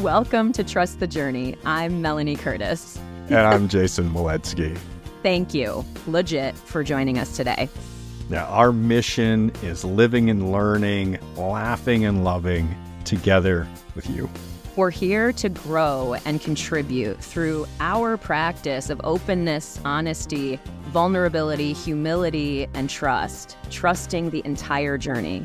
Welcome to Trust the Journey. I'm Melanie Curtis. And I'm Jason Moledzki. Thank you, legit, for joining us today. Now, our mission is living and learning, laughing and loving together with you. We're here to grow and contribute through our practice of openness, honesty, vulnerability, humility, and trust, trusting the entire journey.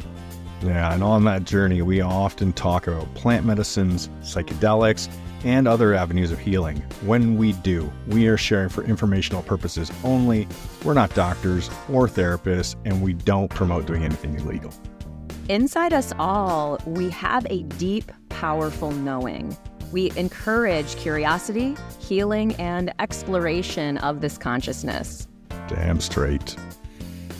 Yeah, and on that journey, we often talk about plant medicines, psychedelics, and other avenues of healing. When we do, we are sharing for informational purposes only. We're not doctors or therapists, and we don't promote doing anything illegal. Inside us all, we have a deep, powerful knowing. We encourage curiosity, healing, and exploration of this consciousness. Damn straight.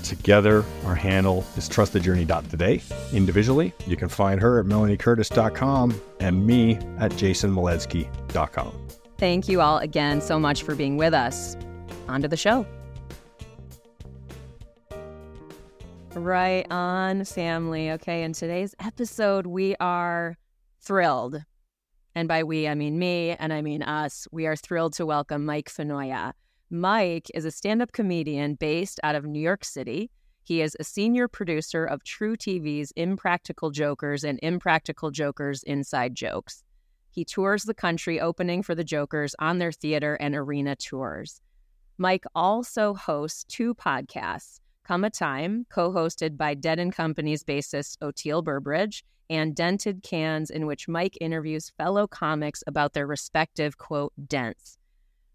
Together, our handle is trustthejourney.today. Individually, you can find her at melaniecurtis.com and me at jasonmoledzki.com. Thank you all again so much for being with us. On to the show. Right on, family. Okay, in today's episode, we are thrilled. And by we, I mean me and I mean us. We are thrilled to welcome Mike Finoia. Mike is a stand up comedian based out of New York City. He is a senior producer of TruTV's Impractical Jokers and Impractical Jokers Inside Jokes. He tours the country opening for the Jokers on their theater and arena tours. Mike also hosts two podcasts Come a Time, co hosted by Dead and Company's bassist Oteil Burbridge, and Dented Cans, in which Mike interviews fellow comics about their respective, quote, dents.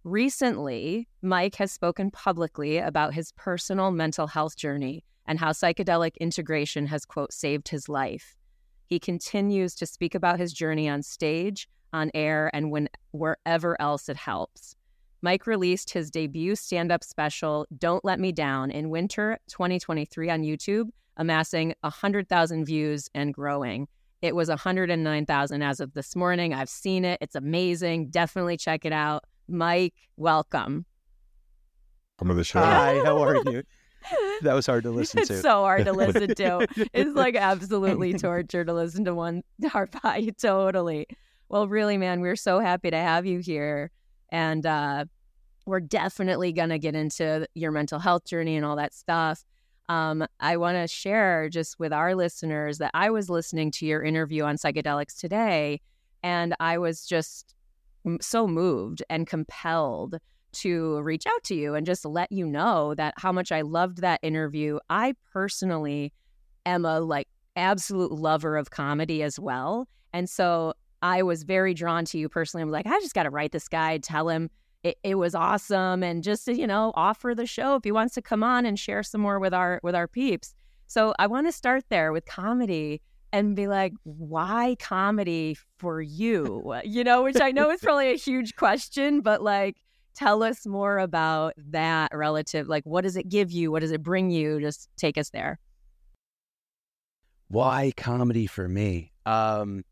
Recently, Mike has spoken publicly about his personal mental health journey and how psychedelic integration has, quote, saved his life. He continues to speak about his journey on stage, on air, and when wherever else it helps. Mike released his debut stand up special, Don't Let Me Down, in winter 2023 on YouTube, amassing 100,000 views and growing. It was 109,000 as of this morning. I've seen it. It's amazing. Definitely check it out. Mike, welcome. Come to the show. Hi, how are you? That was hard to listen it's to. so hard to listen to. it's like absolutely torture to listen to one our pie. Totally. Well, really, man, we're so happy to have you here. And uh, we're definitely going to get into your mental health journey and all that stuff. Um, I want to share just with our listeners that I was listening to your interview on psychedelics today, and I was just so moved and compelled to reach out to you and just let you know that how much I loved that interview. I personally am a like absolute lover of comedy as well. And so I was very drawn to you personally. I'm like, I just got to write this guy, tell him it, it was awesome, and just you know offer the show if he wants to come on and share some more with our with our peeps. So I want to start there with comedy and be like, why comedy for you? You know, which I know is probably a huge question, but like, tell us more about that relative. Like, what does it give you? What does it bring you? Just take us there. Why comedy for me? Um,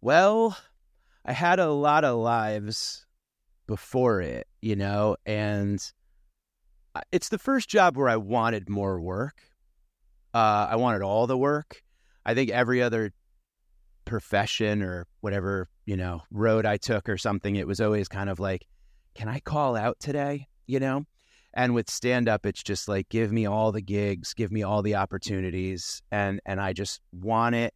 well, I had a lot of lives before it, you know, and it's the first job where I wanted more work. Uh, I wanted all the work. I think every other profession or whatever, you know, road I took or something, it was always kind of like, can I call out today? You know? And with stand up, it's just like, give me all the gigs, give me all the opportunities. And, and I just want it.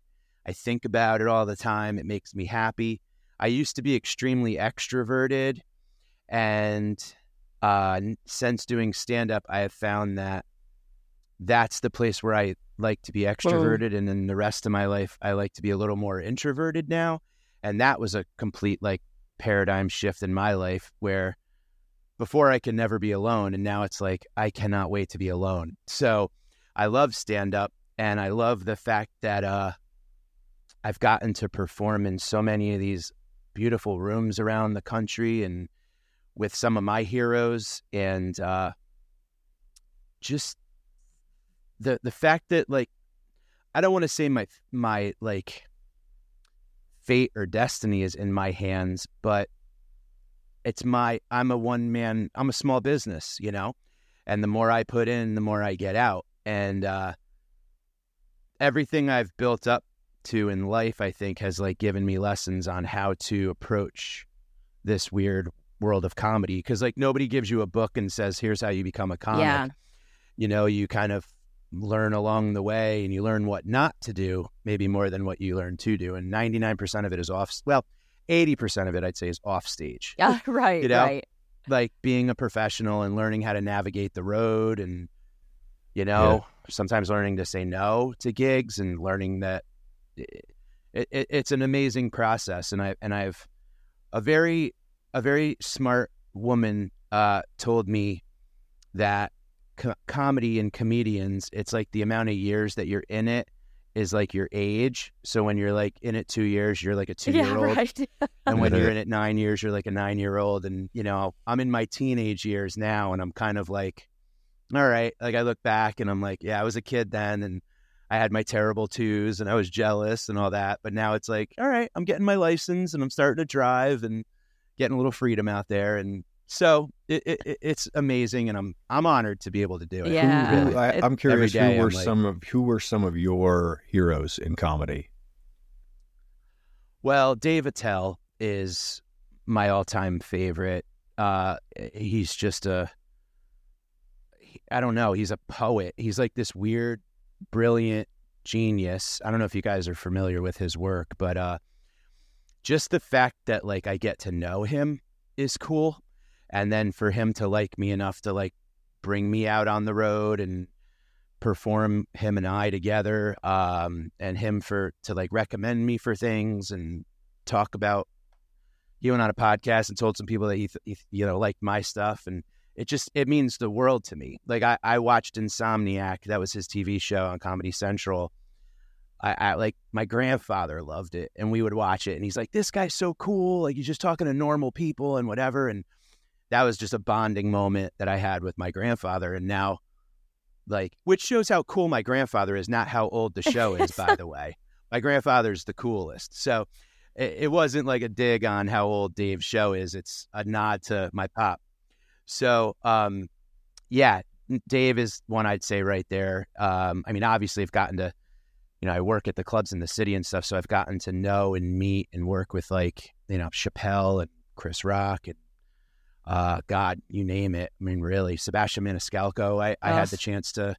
I think about it all the time. It makes me happy. I used to be extremely extroverted. And uh, since doing stand up, I have found that that's the place where I like to be extroverted. And then the rest of my life, I like to be a little more introverted now. And that was a complete like paradigm shift in my life where before I could never be alone. And now it's like, I cannot wait to be alone. So I love stand up and I love the fact that uh, I've gotten to perform in so many of these beautiful rooms around the country and with some of my heroes and uh, just the the fact that like I don't want to say my my like fate or destiny is in my hands, but it's my I'm a one man I'm a small business, you know, and the more I put in, the more I get out, and uh, everything I've built up to in life, I think, has like given me lessons on how to approach this weird world of comedy. Cause like nobody gives you a book and says, here's how you become a comic. Yeah. You know, you kind of learn along the way and you learn what not to do, maybe more than what you learn to do. And 99% of it is off, well, 80% of it, I'd say, is off stage. Yeah, right, You know? right. Like being a professional and learning how to navigate the road and, you know, sometimes learning to say no to gigs and learning that it, it, it's an amazing process. And I, and I've a very, a very smart woman uh, told me that co- comedy and comedians, it's like the amount of years that you're in it is like your age. So when you're like in it two years, you're like a two year Yeah, old. right. And when you're in it nine years, you're like a nine year old. And, you know, I'm in my teenage years now and I'm kind of like, all right. Like I look back and I'm like, yeah, I was a kid then and I had my terrible twos and I was jealous and all that. But now it's like, all right, I'm getting my license and I'm starting to drive and getting a little freedom out there. And so it, it, it- it's amazing. And I'm, I'm honored to be able to do it. Yeah. Who- Really. I, I'm curious. Who were I'm like- some of who were some of your heroes in comedy? Well, Dave Attell is my all-time favorite. Uh, he's just a I don't know. He's a poet. He's like this weird, brilliant genius. I don't know if you guys are familiar with his work, but uh, just the fact that like I get to know him is cool, and then for him to like me enough to like bring me out on the road and perform him and I together, um, and him for to like recommend me for things and talk about. He went on a podcast and told some people that he, th- he you know liked my stuff, and it just it means the world to me. Like I, I watched Insomniac, that was his TV show on Comedy Central. I, I like my grandfather loved it, and we would watch it, and he's like, "This guy's so cool! Like he's just talking to normal people and whatever." And that was just a bonding moment that I had with my grandfather, and now like which shows how cool my grandfather is not how old the show is by the way. My grandfather's the coolest. So it, it wasn't like a dig on how old dave's show is it's a nod to my pop. So um yeah dave is one i'd say right there. Um i mean obviously i've gotten to you know i work at the clubs in the city and stuff so i've gotten to know and meet and work with like you know chappelle and chris rock and uh, God, you name it. I mean, really, Sebastian Maniscalco, I, I had the chance to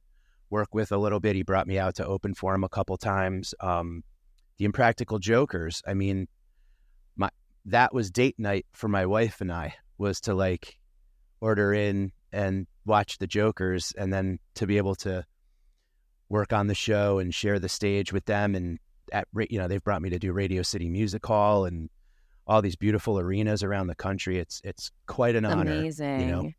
work with a little bit. He brought me out to open for him a couple times. Um, the Impractical Jokers, I mean, my that was date night for my wife and I was to like order in and watch the Jokers, and then to be able to work on the show and share the stage with them. And at you know, they've brought me to do Radio City Music Hall and all these beautiful arenas around the country. It's it's quite an honor. Amazing. you know?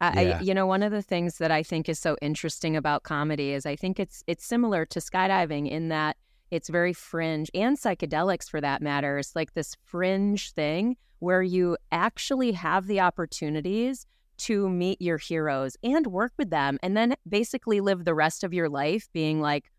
I, Yeah. I, you know, one of the things that I think is so interesting about comedy is I think it's it's similar to skydiving in that it's very fringe and psychedelics for that matter. It's like this fringe thing where you actually have the opportunities to meet your heroes and work with them and then basically live the rest of your life being like,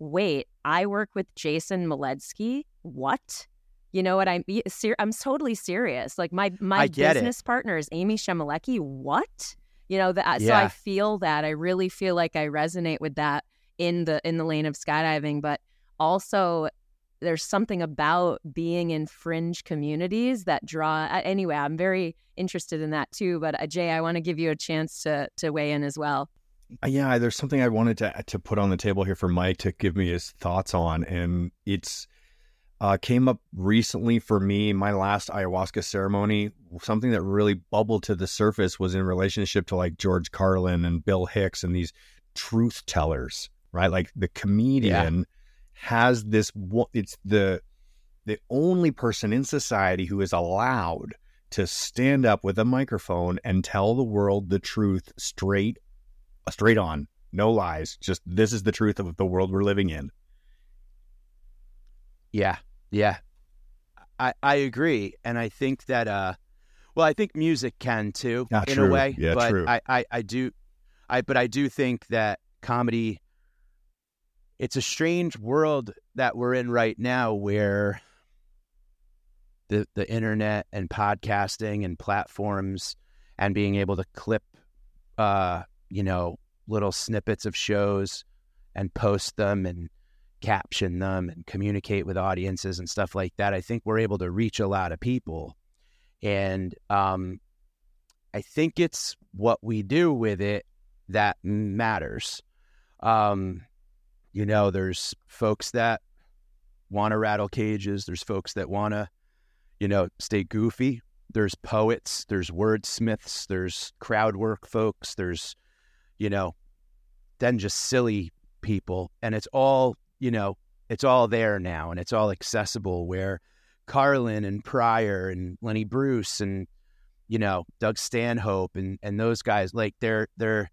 wait, I work with Jason Moledzki? What? You know what I'm ser- I'm totally serious. Like my my I get it. business partner is Amy Shemalecki. What? You know that so I feel that. I really feel like I resonate with that in the in the lane of skydiving, but also there's something about being in fringe communities that draw uh, anyway i'm very interested in that too but uh, jay i want to give you a chance to to weigh in as well Uh, Yeah, there's something I wanted to to put on the table here for Mike to give me his thoughts on, and it's uh, came up recently for me. My last ayahuasca ceremony, something that really bubbled to the surface was in relationship to like George Carlin and Bill Hicks and these truth tellers, right? Like the comedian has this. It's the the only person in society who is allowed to stand up with a microphone and tell the world the truth straight straight on, no lies. Just this is the truth of the world we're living in. Yeah, yeah, I I agree, and I think that uh, well, I think music can too Ah, in true. a way. Yeah, but true. I, I I do, I but I do think that comedy. It's a strange world that we're in right now, where the the internet and podcasting and platforms and being able to clip, uh, you know, little snippets of shows and post them and caption them and communicate with audiences and stuff like that, I think we're able to reach a lot of people. And um, I think it's what we do with it that matters. Um, you know, there's folks that want to rattle cages. There's folks that want to, you know, stay goofy. There's poets. There's wordsmiths. There's crowd work folks. There's, you know, then just silly people. And it's all, you know, it's all there now and it's all accessible where Carlin and Pryor and Lenny Bruce and, you know, Doug Stanhope and, and those guys, like they're, they're,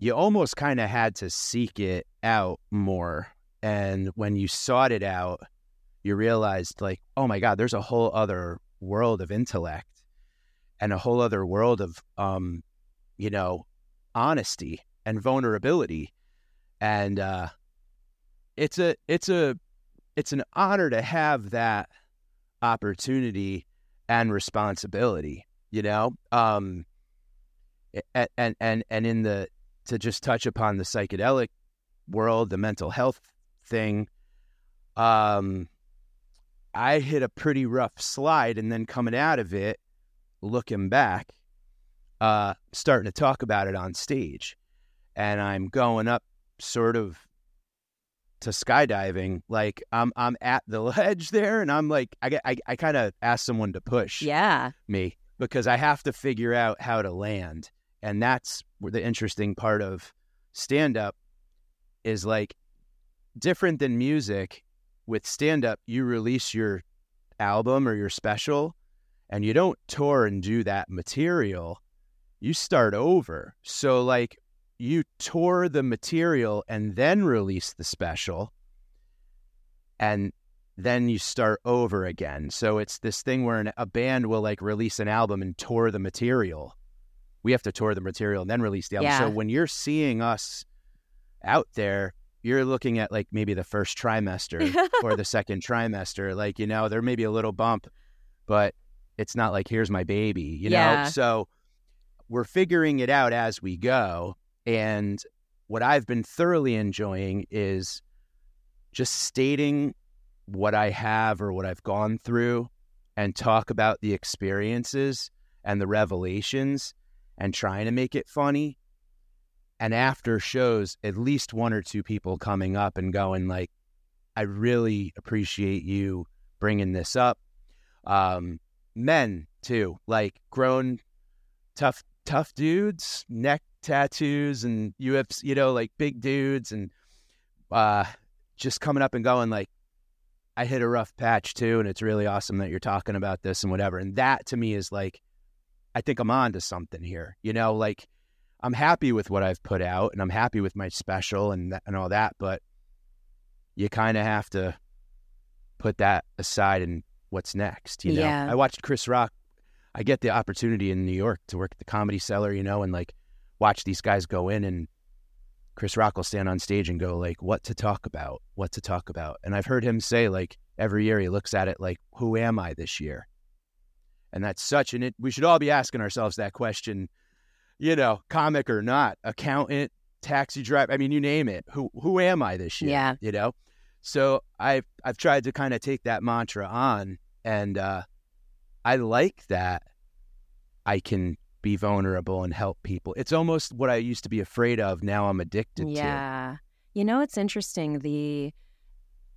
you almost kind of had to seek it out more. And when you sought it out, you realized, like, oh my God, there's a whole other world of intellect and a whole other world of, um, you know, honesty and vulnerability. And uh, it's a, it's a, it's an honor to have that opportunity and responsibility, you know? Um, and, and, and in the, to just touch upon the psychedelic world, the mental health thing, um, I hit a pretty rough slide, and then coming out of it, looking back, uh, starting to talk about it on stage, and I'm going up sort of to skydiving. Like I'm I'm at the ledge there, and I'm like I I, I kind of ask someone to push, yeah, me because I have to figure out how to land. And that's the interesting part of stand up is like different than music. With stand up, you release your album or your special and you don't tour and do that material. You start over. So, like, you tour the material and then release the special. And then you start over again. So it's this thing where an, a band will like release an album and tour the material we have to tour the material and then release the album. Yeah. So when you're seeing us out there, you're looking at like maybe the first trimester or the second trimester. Like, you know, there may be a little bump, but it's not like, here's my baby, you Yeah. know? So we're figuring it out as we go. And what I've been thoroughly enjoying is just stating what I have or what I've gone through and talk about the experiences and the revelations and trying to make it funny. And after shows, at least one or two people coming up and going like, "I really appreciate you bringing this up." Um, men too, like grown, tough, tough dudes, neck tattoos, and UFC, you know, like big dudes, and uh, just coming up and going like, "I hit a rough patch too, and it's really awesome that you're talking about this and whatever." And that to me is like I think I'm on to something here. You know, like I'm happy with what I've put out and I'm happy with my special and th- and all that, but you kind of have to put that aside and what's next, you know. Yeah. I watched Chris Rock. I get the opportunity in New York to work at the Comedy Cellar, you know, and like watch these guys go in and Chris Rock will stand on stage and go like, "What to talk about? What to talk about?" And I've heard him say like every year he looks at it like, "Who am I this year?" And that's such an it. We should all be asking ourselves that question, you know, comic or not, accountant, taxi driver. I mean, you name it. Who who am I this year? Yeah. You know. So I've I've tried to kind of take that mantra on, and uh, I like that I can be vulnerable and help people. It's almost what I used to be afraid of. Now I'm addicted to. Yeah. You know, it's interesting. The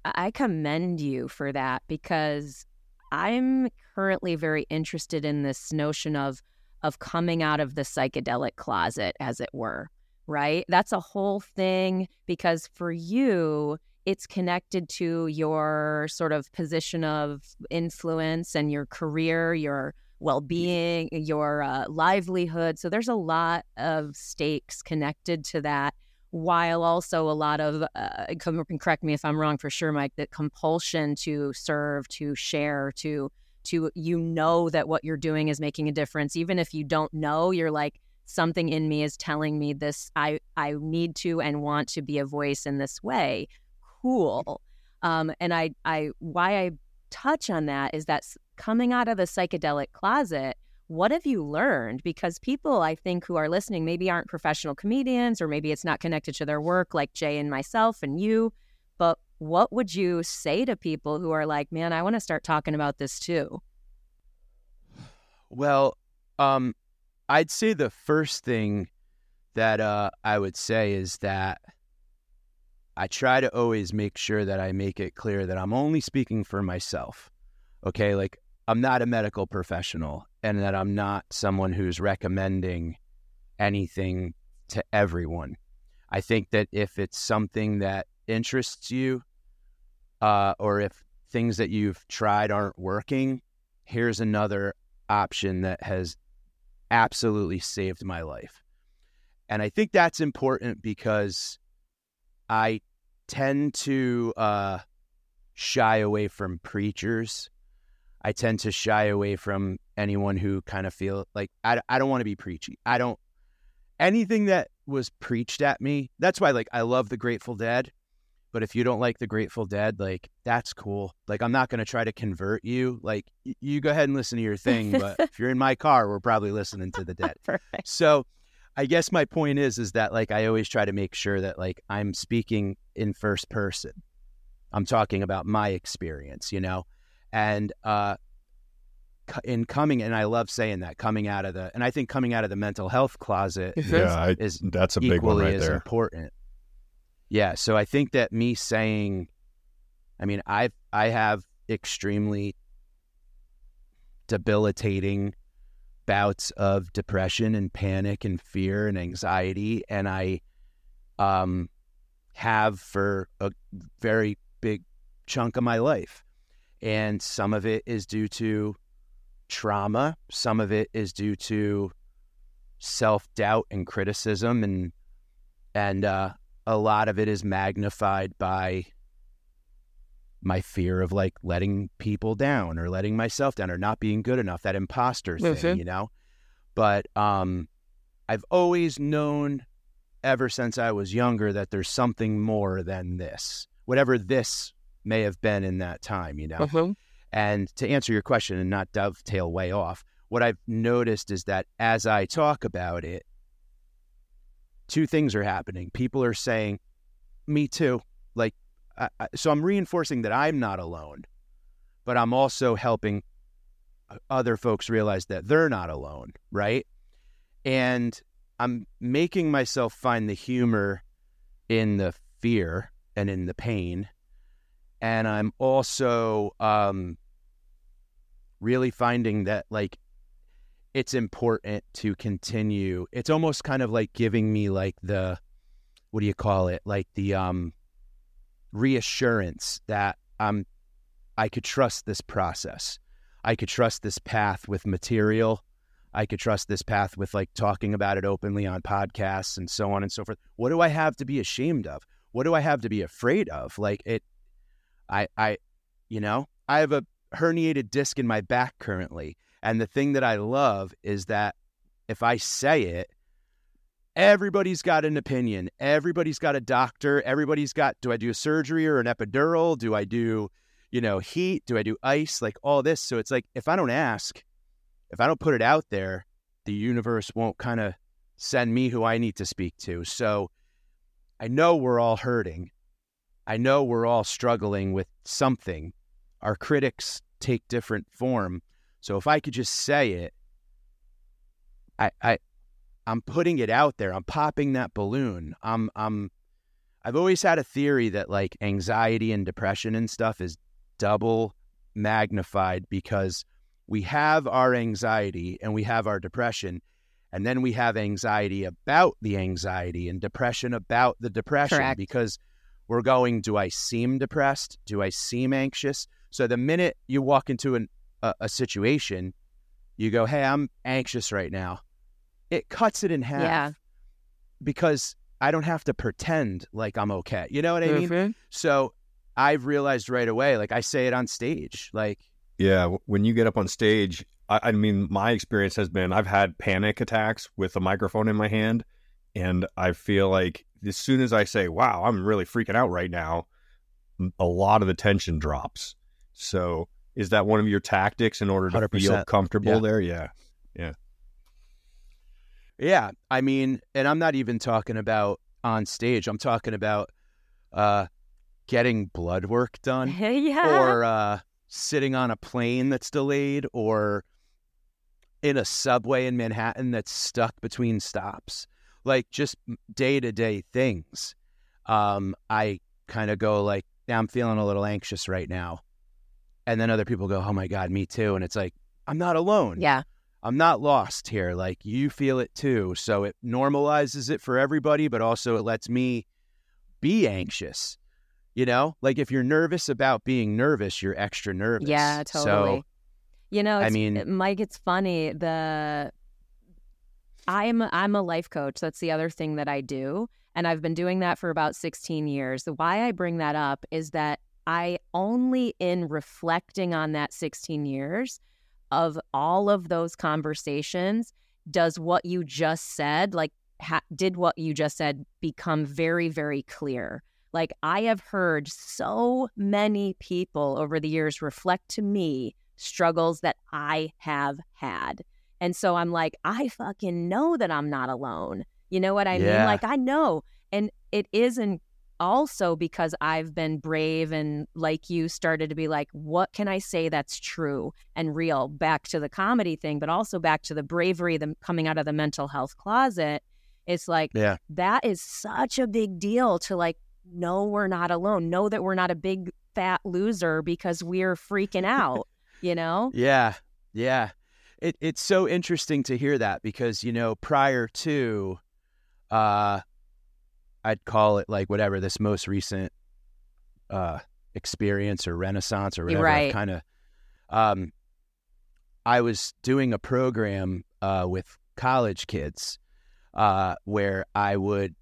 I commend you for that because I'm currently very interested in this notion of of coming out of the psychedelic closet, as it were. Right? That's a whole thing because for you, it's connected to your sort of position of influence and your career, your well-being, your uh, livelihood. So there's a lot of stakes connected to that while also a lot of uh, come- correct me if i'm wrong for sure mike that compulsion to serve to share to to you know that what you're doing is making a difference. Even if you don't know you're like something in me is telling me this i i need to and want to be a voice in this way. Cool. Um and i i why i touch on that is that coming out of the psychedelic closet what have you learned? Because people, I think, who are listening maybe aren't professional comedians or maybe it's not connected to their work, like Jay and myself and you. But what would you say to people who are like, man, I want to start talking about this too? Well, um, I'd say the first thing that uh, I would say is that I try to always make sure that I make it clear that I'm only speaking for myself. Okay. Like I'm not a medical professional and that I'm not someone who's recommending anything to everyone. I think that if it's something that interests you, uh, or if things that you've tried aren't working, here's another option that has absolutely saved my life. And I think that's important because I tend to uh, shy away from preachers. I tend to shy away from anyone who kind of feel like I, I don't want to be preachy. I don't anything that was preached at me. That's why like I love the Grateful Dead. But if you don't like the Grateful Dead, like that's cool. Like I'm not going to try to convert you. Like y- you go ahead and listen to your thing, but if you're in my car, we're probably listening to the Dead. Perfect. So I guess my point is is that like I always try to make sure that like I'm speaking in first person. I'm talking about my experience, you know. And uh in coming and I love saying that coming out of the and I think coming out of the mental health closet Yeah, I, is that's a big one equally right as there. important. Yeah, so I think that me saying, I mean, I I have extremely debilitating bouts of depression and panic and fear and anxiety, and I um have for a very big chunk of my life, and some of it is due to trauma, some of it is due to self doubt and criticism and and uh, a lot of it is magnified by my fear of like letting people down or letting myself down or not being good enough that imposter thing you know? But um i've always known ever since i was younger that there's something more than this. Whatever this may have been in that time you know Mhm. and to answer your question and not dovetail way off, what I've noticed is that as I talk about it, two things are happening. People are saying, "Me too." Like, I, I, so I'm reinforcing that I'm not alone, but I'm also helping other folks realize that they're not alone, right? And I'm making myself find the humor in the fear and in the pain and I'm also um, really finding that like it's important to continue. It's almost kind of like giving me like the what do you call it? Like the um, reassurance that I'm I could trust this process. I could trust this path with material. I could trust this path with like talking about it openly on podcasts and so on and so forth. What do I have to be ashamed of? What do I have to be afraid of? Like it I, I, you know, I have a herniated disc in my back currently. And the thing that I love is that if I say it, everybody's got an opinion. Everybody's got a doctor. Everybody's got, do I do a surgery or an epidural? Do I do, you know, heat? Do I do ice? Like all this. So it's like, if I don't ask, if I don't put it out there, the universe won't kind of send me who I need to speak to. So I know we're all hurting. I know we're all struggling with something. Our critics take different form. So if I could just say it, I I I'm putting it out there. I'm popping that balloon. I'm I'm I've always had a theory that like anxiety and depression and stuff is double magnified because we have our anxiety and we have our depression and then we have anxiety about the anxiety and depression about the depression Correct. because we're going, do I seem depressed? Do I seem anxious? So the minute you walk into an, a, a situation, you go, hey, I'm anxious right now. It cuts it in half Yeah. because I don't have to pretend like I'm okay. You know what I mean? Mhm. So I've realized right away, like I say it on stage, like, Yeah, when you get up on stage, I, I mean, my experience has been I've had panic attacks with a microphone in my hand, and I feel like as soon as I say, "Wow, I'm really freaking out right now," a lot of the tension drops. So, is that one of your tactics in order to feel 100%. comfortable Yeah. there? Yeah. Yeah. Yeah, I mean, and I'm not even talking about on stage. I'm talking about uh getting blood work done yeah. or uh, sitting on a plane that's delayed or in a subway in Manhattan that's stuck between stops. Like just day to day things. Um, I kind of go like, yeah, I'm feeling a little anxious right now. And then other people go, oh my God, me too. And it's like, I'm not alone. yeah. I'm not lost here. Like you feel it too. So it normalizes it for everybody, but also it lets me be anxious. You know, like if you're nervous about being nervous, you're extra nervous. Yeah, totally. So, You know, I mean- Mike, it's funny. The I'm I'm a life coach. That's the other thing that I do, and I've been doing that for about 16 years. The why I bring that up is that I only in reflecting on that 16 years of all of those conversations does what you just said like ha- did what you just said become very very clear like i have heard so many people over the years reflect to me struggles that i have had and so i'm like i fucking know that i'm not alone you know what i mean like i know and it isn't also because I've been brave and like you started to be like, what can I say that's true and real? Back to the comedy thing, but also back to the bravery, the coming out of the mental health closet. It's like yeah. that is such a big deal to like know we're not alone, know that we're not a big fat loser because we're freaking out, you know? Yeah. Yeah. It, it's so interesting to hear that because, you know, prior to, uh, I'd call it like whatever this most recent uh, experience or renaissance or whatever. right. Kind of. Um, I was doing a program uh, with college kids uh, where I would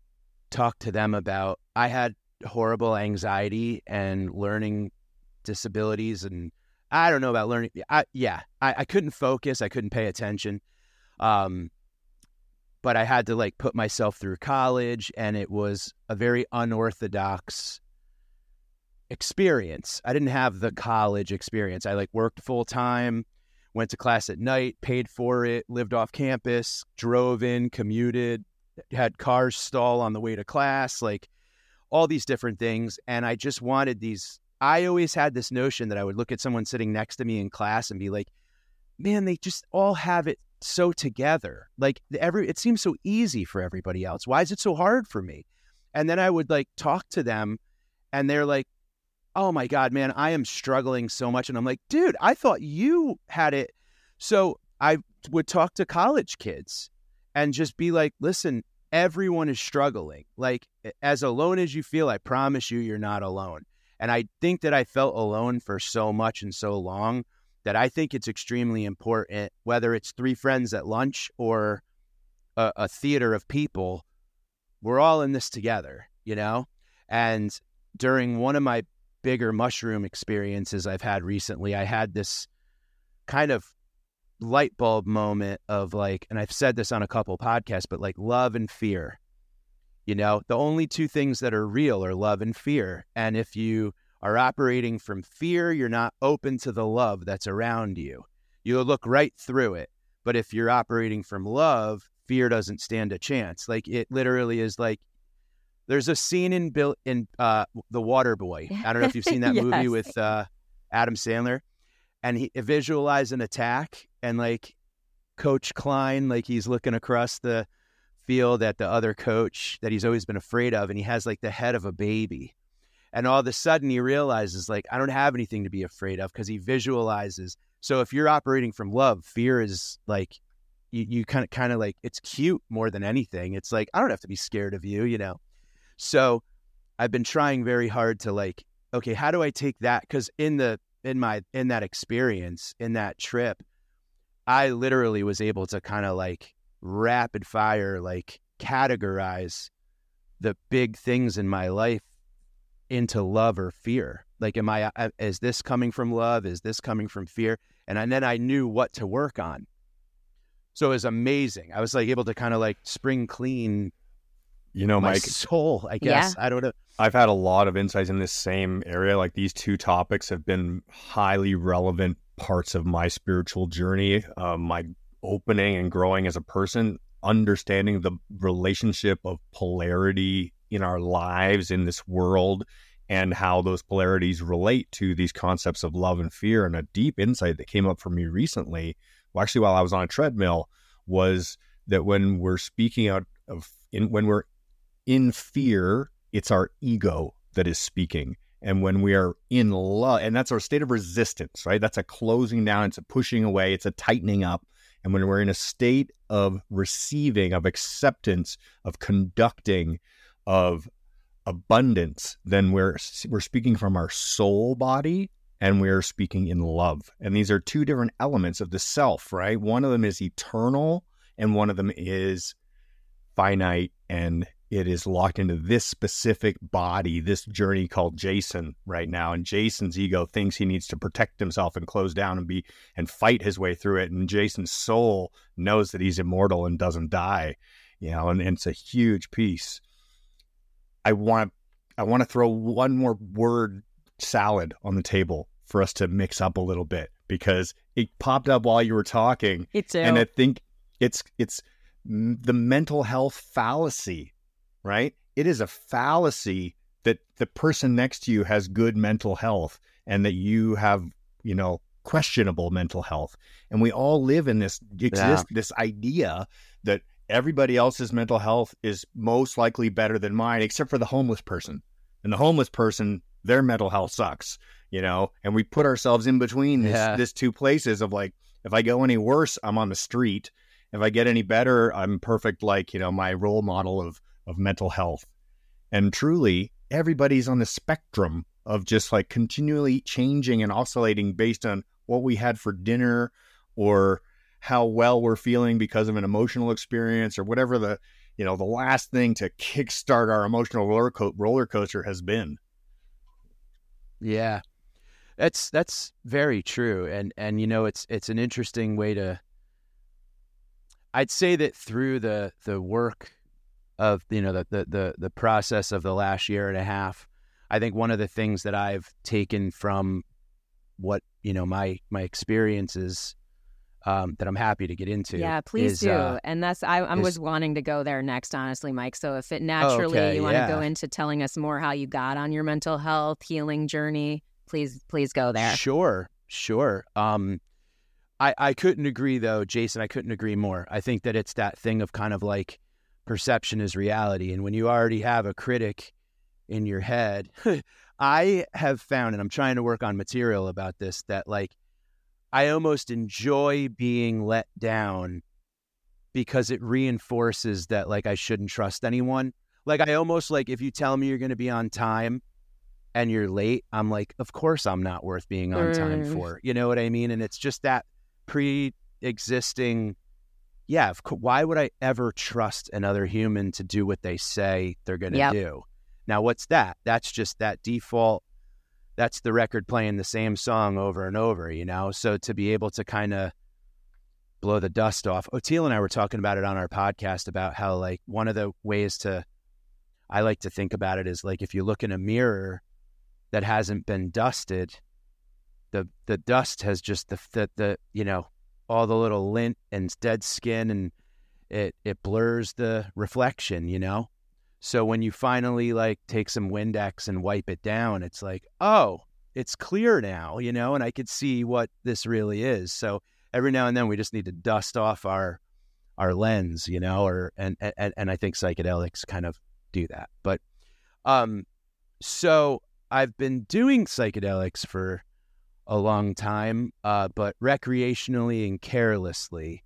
talk to them about. I had horrible anxiety and learning disabilities, and I don't know about learning. I, yeah, I, I couldn't focus. I couldn't pay attention. Um, but I had to like put myself through college, and it was a very unorthodox experience. I didn't have the college experience. I like worked full time, went to class at night, paid for it, lived off campus, drove in, commuted, had cars stall on the way to class, like all these different things. And I just wanted these. I always had this notion that I would look at someone sitting next to me in class and be like, man, they just all have it so together. Like every, it seems so easy for everybody else. Why is it so hard for me? And then I would like talk to them and they're like, oh my God, man, I am struggling so much. And I'm like, dude, I thought you had it. So I would talk to college kids and just be like, listen, everyone is struggling. Like, as alone as you feel, I promise you, you're not alone. And I think that I felt alone for so much and so long that I think it's extremely important, whether it's three friends at lunch or a, a theater of people, we're all in this together, you know? And during one of my bigger mushroom experiences I've had recently, I had this kind of light bulb moment of like, and I've said this on a couple podcasts, but like love and fear. You know, the only two things that are real are love and fear. And if you are operating from fear, you're not open to the love that's around you. You'll look right through it. But if you're operating from love, fear doesn't stand a chance. Like it literally is like there's a scene in Bill in uh, The Water Boy. I don't know if you've seen that movie with uh, Adam Sandler, and he visualize an attack and like Coach Klein, like he's looking across the field at the other coach that he's always been afraid of, and he has like the head of a baby. And all of a sudden he realizes like I don't have anything to be afraid of because he visualizes. So if you're operating from love, fear is like you, you kind of kind of like it's cute more than anything. It's like I don't have to be scared of you, you know. So I've been trying very hard to like, okay, how do I take that? Because in the in my in that experience in that trip, I literally was able to kind of like rapid fire like categorize the big things in my life into love or fear. Like, am I uh, is this coming from love? Is this coming from fear? And, I- then I knew what to work on. So it was amazing. I was like able to kind of like spring clean You know, my Mike, soul. I guess I don't know. I've had a lot of insights in this same area. Like these two topics have been highly relevant parts of my spiritual journey, uh, my opening and growing as a person, understanding the relationship of polarity in our lives, in this world, and how those polarities relate to these concepts of love and fear. And a deep insight that came up for me recently, well, actually, while I was on a treadmill, was that when we're speaking out of in, when we're in fear, it's our ego that is speaking. And when we are in love, and that's our state of resistance, right? That's a closing down, it's a pushing away, it's a tightening up. And when we're in a state of receiving, of acceptance, of conducting, of abundance, then we're we're speaking from our soul body and we're speaking in love. And these are two different elements of the self, right? One of them is eternal and one of them is finite and it is locked into this specific body, this journey called Jason right now. And Jason's ego thinks he needs to protect himself and close down and be and fight his way through it. And Jason's soul knows that he's immortal and doesn't die. You know, and, and it's a huge piece. I want I want to throw one more word salad on the table for us to mix up a little bit because it popped up while you were talking. Too. And I think it's it's the mental health fallacy right? It is a fallacy that the person next to you has good mental health and that you have, you know, questionable mental health. And we all live in this exist yeah. this idea that everybody else's mental health is most likely better than mine, except for the homeless person. And the homeless person, their mental health sucks, you know, and we put ourselves in between this, yeah. this two places of like, if I go any worse, I'm on the street. If I get any better, I'm perfect, like, you know, my role model of of mental health. And truly, everybody's on the spectrum of just like continually changing and oscillating based on what we had for dinner or how well we're feeling because of an emotional experience or whatever the you know the last thing to kickstart our emotional roller, co- roller coaster has been. Yeah. That's that's very true. And and you know it's it's an interesting way to i'd say that through the the work of you know the, the the the process of the last year and a half. I think one of the things that I've taken from what you know my my experiences um, that I'm happy to get into. Yeah, please is, do. Uh, and that's I, I is, was wanting to go there next, honestly, Mike. So if it naturally okay, you want to yeah. go into telling us more how you got on your mental health healing journey, please please go there. Sure, sure. Um, I I couldn't agree though, Jason. I couldn't agree more. I think that it's that thing of kind of like perception is reality. And when you already have a critic in your head, I have found, and I'm trying to work on material about this, that like I almost enjoy being let down because it reinforces that like I shouldn't trust anyone. Like I almost like if you tell me you're going to be on time and you're late, I'm like, of course I'm not worth being on time Mm. for. You know what I mean? And it's just that pre-existing yeah, why would I ever trust another human to do what they say they're going to Yep. do? Now, what's that? That's just that default. That's the record playing the same song over and over, you know? So to be able to kind of blow the dust off. Oteil and I were talking about it on our podcast about how, like, one of the ways to, I like to think about it is like if you look in a mirror that hasn't been dusted, the the dust has just the the, the you know all the little lint and dead skin and it it blurs the reflection, you know? So when you finally like take some Windex and wipe it down, it's like, oh, it's clear now, you know, and I could see what this really is. So every now and then we just need to dust off our our lens, you know, or and and, and I think psychedelics kind of do that. But um so I've been doing psychedelics for a long time, uh, but recreationally and carelessly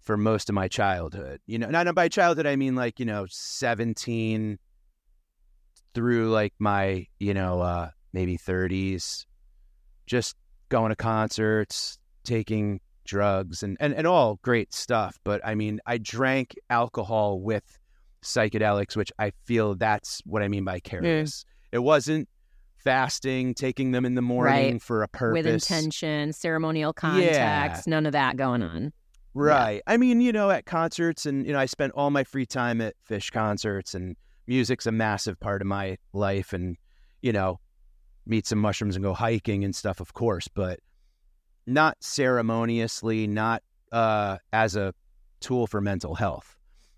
for most of my childhood. You know, not by childhood I mean like you know seventeen through like my you know uh, maybe thirties, just going to concerts, taking drugs, and, and and all great stuff. But I mean, I drank alcohol with psychedelics, which I feel that's what I mean by careless. It wasn't fasting, taking them in the morning Right. for a purpose. With intention, ceremonial context, none of that going on. Right. I mean, you know, at concerts and, you know, I spent all my free time at Phish concerts and music's a massive part of my life and, you know, meet some mushrooms and go hiking and stuff, of course, but not ceremoniously, not uh, as a tool for mental health.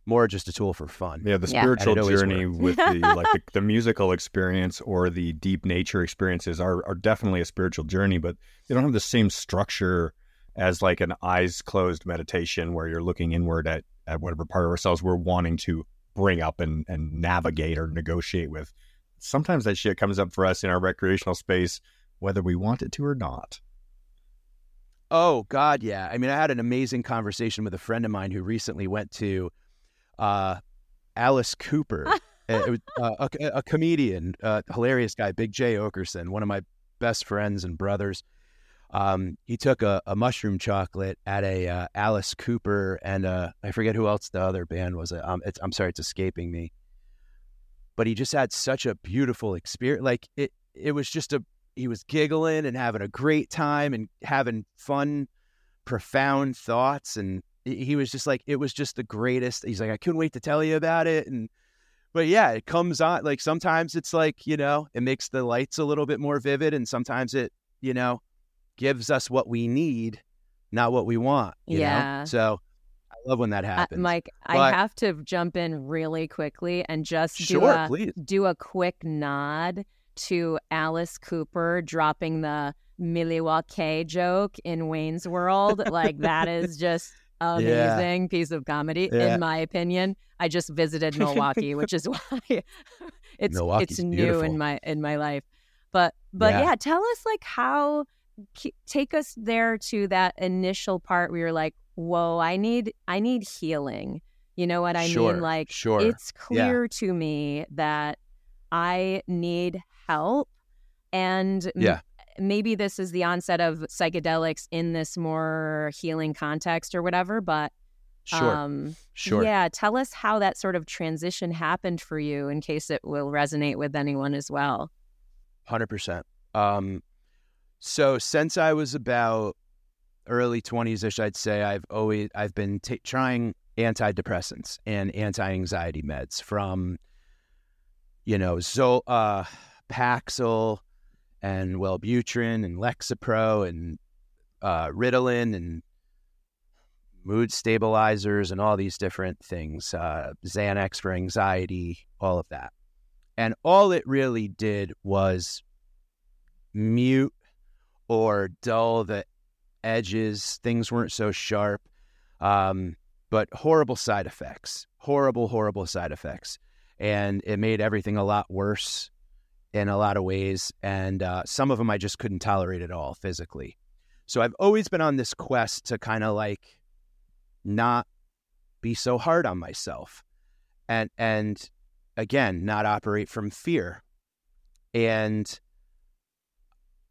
More just a tool for fun. Yeah, the spiritual And it always journey with the like the, the musical experience or the deep nature experiences are are definitely a spiritual journey, but they don't have the same structure as like an eyes closed meditation where you're looking inward at, at whatever part of ourselves we're wanting to bring up and, and navigate or negotiate with. Sometimes that shit comes up for us in our recreational space, whether we want it to or not. Oh God, yeah. I mean, I had an amazing conversation with a friend of mine who recently went to uh, Alice Cooper, uh, uh, a, a comedian, uh, hilarious guy, Big Jay Oakerson, one of my best friends and brothers. Um, he took a, a mushroom chocolate at a uh, Alice Cooper and uh, I forget who else the other band was. Um, it's, I'm sorry, it's escaping me. But he just had such a beautiful experience. Like it, it was just a he was giggling and having a great time and having fun, profound thoughts. And he was just like, it was just the greatest. He's like, I couldn't wait to tell you about it. And, but yeah, it comes on like sometimes it's like, you know, it makes the lights a little bit more vivid. And sometimes it, you know, gives us what we need, not what we want. You Yeah. Know? So I love when that Uh, happens. Mike, I have to jump in really quickly and just do sure, a please. do a quick nod to Alice Cooper dropping the Milwaukee joke in Wayne's World. like that is just amazing piece of comedy, Yeah. in my opinion. I just visited Milwaukee, which is why it's Milwaukee's it's new beautiful. in my in my life. But but Yeah. yeah, tell us like how k- take us there to that initial part where you're like, whoa, I need I need healing. You know what I Sure, mean? Like sure. it's clear to me that I need help. And Yeah. Maybe this is the onset of psychedelics in this more healing context or whatever, but Sure. um sure. yeah, tell us how that sort of transition happened for you in case it will resonate with anyone as well. Hundred percent. Um, so since I was about early twenties ish, I'd say I've always I've been ta trying antidepressants and anti-anxiety meds from, you know, Zo uh, Paxil and Wellbutrin and Lexapro and uh, Ritalin and mood stabilizers and all these different things, uh, Xanax for anxiety, all of that. And all it really did was mute or dull the edges. Things weren't so sharp, um, but horrible side effects. Horrible, horrible side effects. And it made everything a lot worse in a lot of ways. And uh, some of them I just couldn't tolerate at all physically. So I've always been on this quest to kind of like not be so hard on myself. And, and again, not operate from fear. And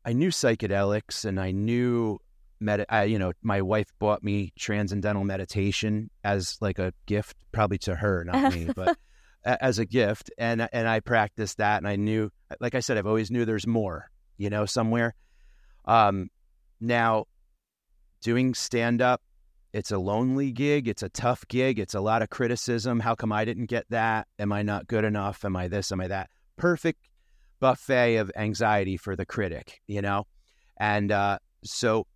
I knew psychedelics and I knew med- I, you know, my wife bought me transcendental meditation as like a gift, probably to her, not me, but as a gift. And, and I practiced that and I knew, like I said, I've always knew there's more, you know, somewhere. Um, now doing stand up, it's a lonely gig. It's a tough gig. It's a lot of criticism. How come I didn't get that? Am I not good enough? Am I this? Am I that? Perfect buffet of anxiety for the critic, you know? And uh, so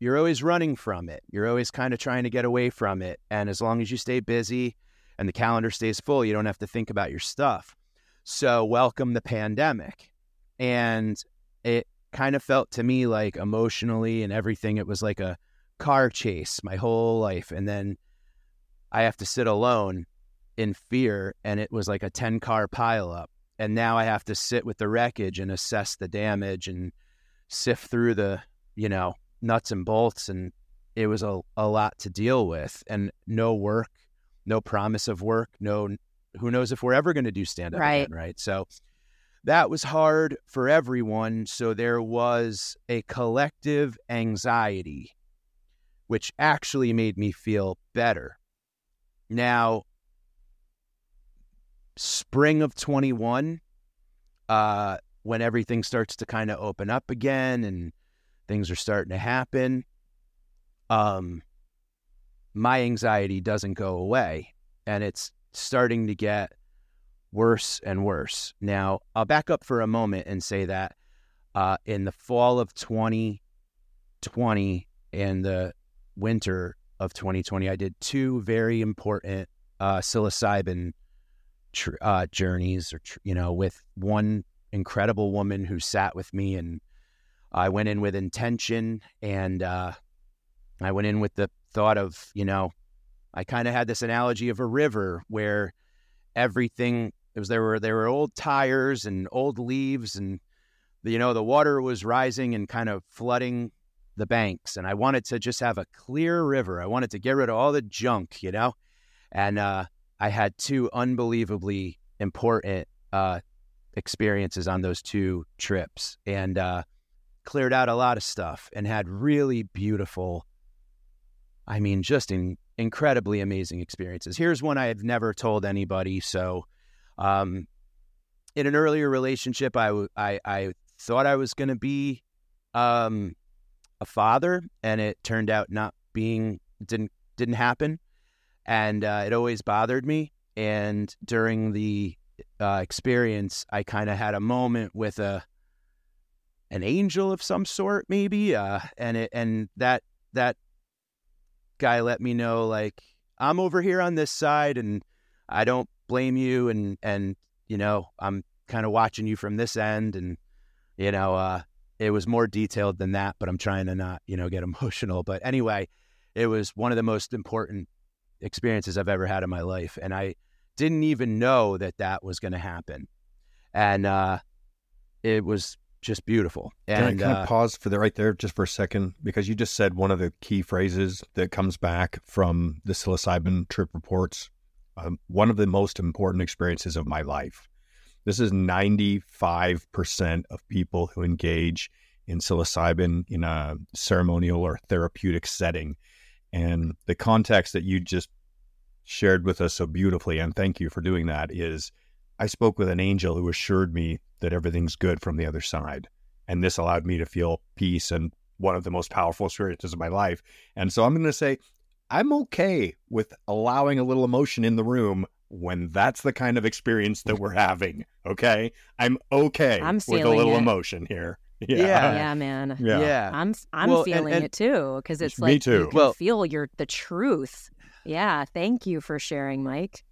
you're always running from it. You're always kind of trying to get away from it. And as long as you stay busy and the calendar stays full, you don't have to think about your stuff. So, welcome the pandemic. And it kind of felt to me like emotionally and everything, it was like a car chase my whole life. And then I have to sit alone in fear. And it was like a 10 car pileup. And now I have to sit with the wreckage and assess the damage and sift through the, you know, nuts and bolts. And it was a, a lot to deal with and no work, no promise of work, no, who knows if we're ever going to do stand up Right. again, right? So that was hard for everyone. So there was a collective anxiety, which actually made me feel better. Now, spring of 21, uh, when everything starts to kind of open up again and things are starting to happen, um, my anxiety doesn't go away and it's starting to get worse and worse. Now, I'll back up for a moment and say that uh, in the fall of 2020 and the winter of 2020, I did two very important uh, psilocybin tr- uh, journeys, or tr- you know, with one incredible woman who sat with me, and I went in with intention, and uh, I went in with the thought of, you know, I kind of had this analogy of a river where everything it was there were there were old tires and old leaves and you know the water was rising and kind of flooding the banks and I wanted to just have a clear river. I wanted to get rid of all the junk, you know? And uh, I had two unbelievably important uh, experiences on those two trips and uh, cleared out a lot of stuff and had really beautiful, I mean, just in, incredibly amazing experiences. Here's one I have never told anybody. So, um, in an earlier relationship, I, I thought I was going to be um, a father, and it turned out not being didn't didn't happen, and uh, it always bothered me. And during the uh, experience, I kind of had a moment with a an angel of some sort, maybe, uh, and it and that that guy let me know like I'm over here on this side, and I don't blame you, and and you know I'm kind of watching you from this end, and you know uh, it was more detailed than that, but I'm trying to not you know get emotional. But anyway, it was one of the most important experiences I've ever had in my life, and I didn't even know that that was going to happen, and uh, it was just beautiful. Can And I kind uh, of pause for the right there just for a second? Because you just said one of the key phrases that comes back from the psilocybin trip reports. Um, one of the most important experiences of my life. This is 95% of people who engage in psilocybin in a ceremonial or therapeutic setting. And the context that you just shared with us so beautifully, and thank you for doing that, is I spoke with an angel who assured me that everything's good from the other side. And this allowed me to feel peace and one of the most powerful experiences of my life. And so I'm going to say, I'm okay with allowing a little emotion in the room when that's the kind of experience that we're having. Okay. I'm okay I'm with a little it. emotion here. Yeah. yeah, man. Yeah. yeah. I'm I'm Well, and- feeling and- it too because it's like Me like too. you can Well- feel your the truth. Yeah, thank you for sharing, Mike.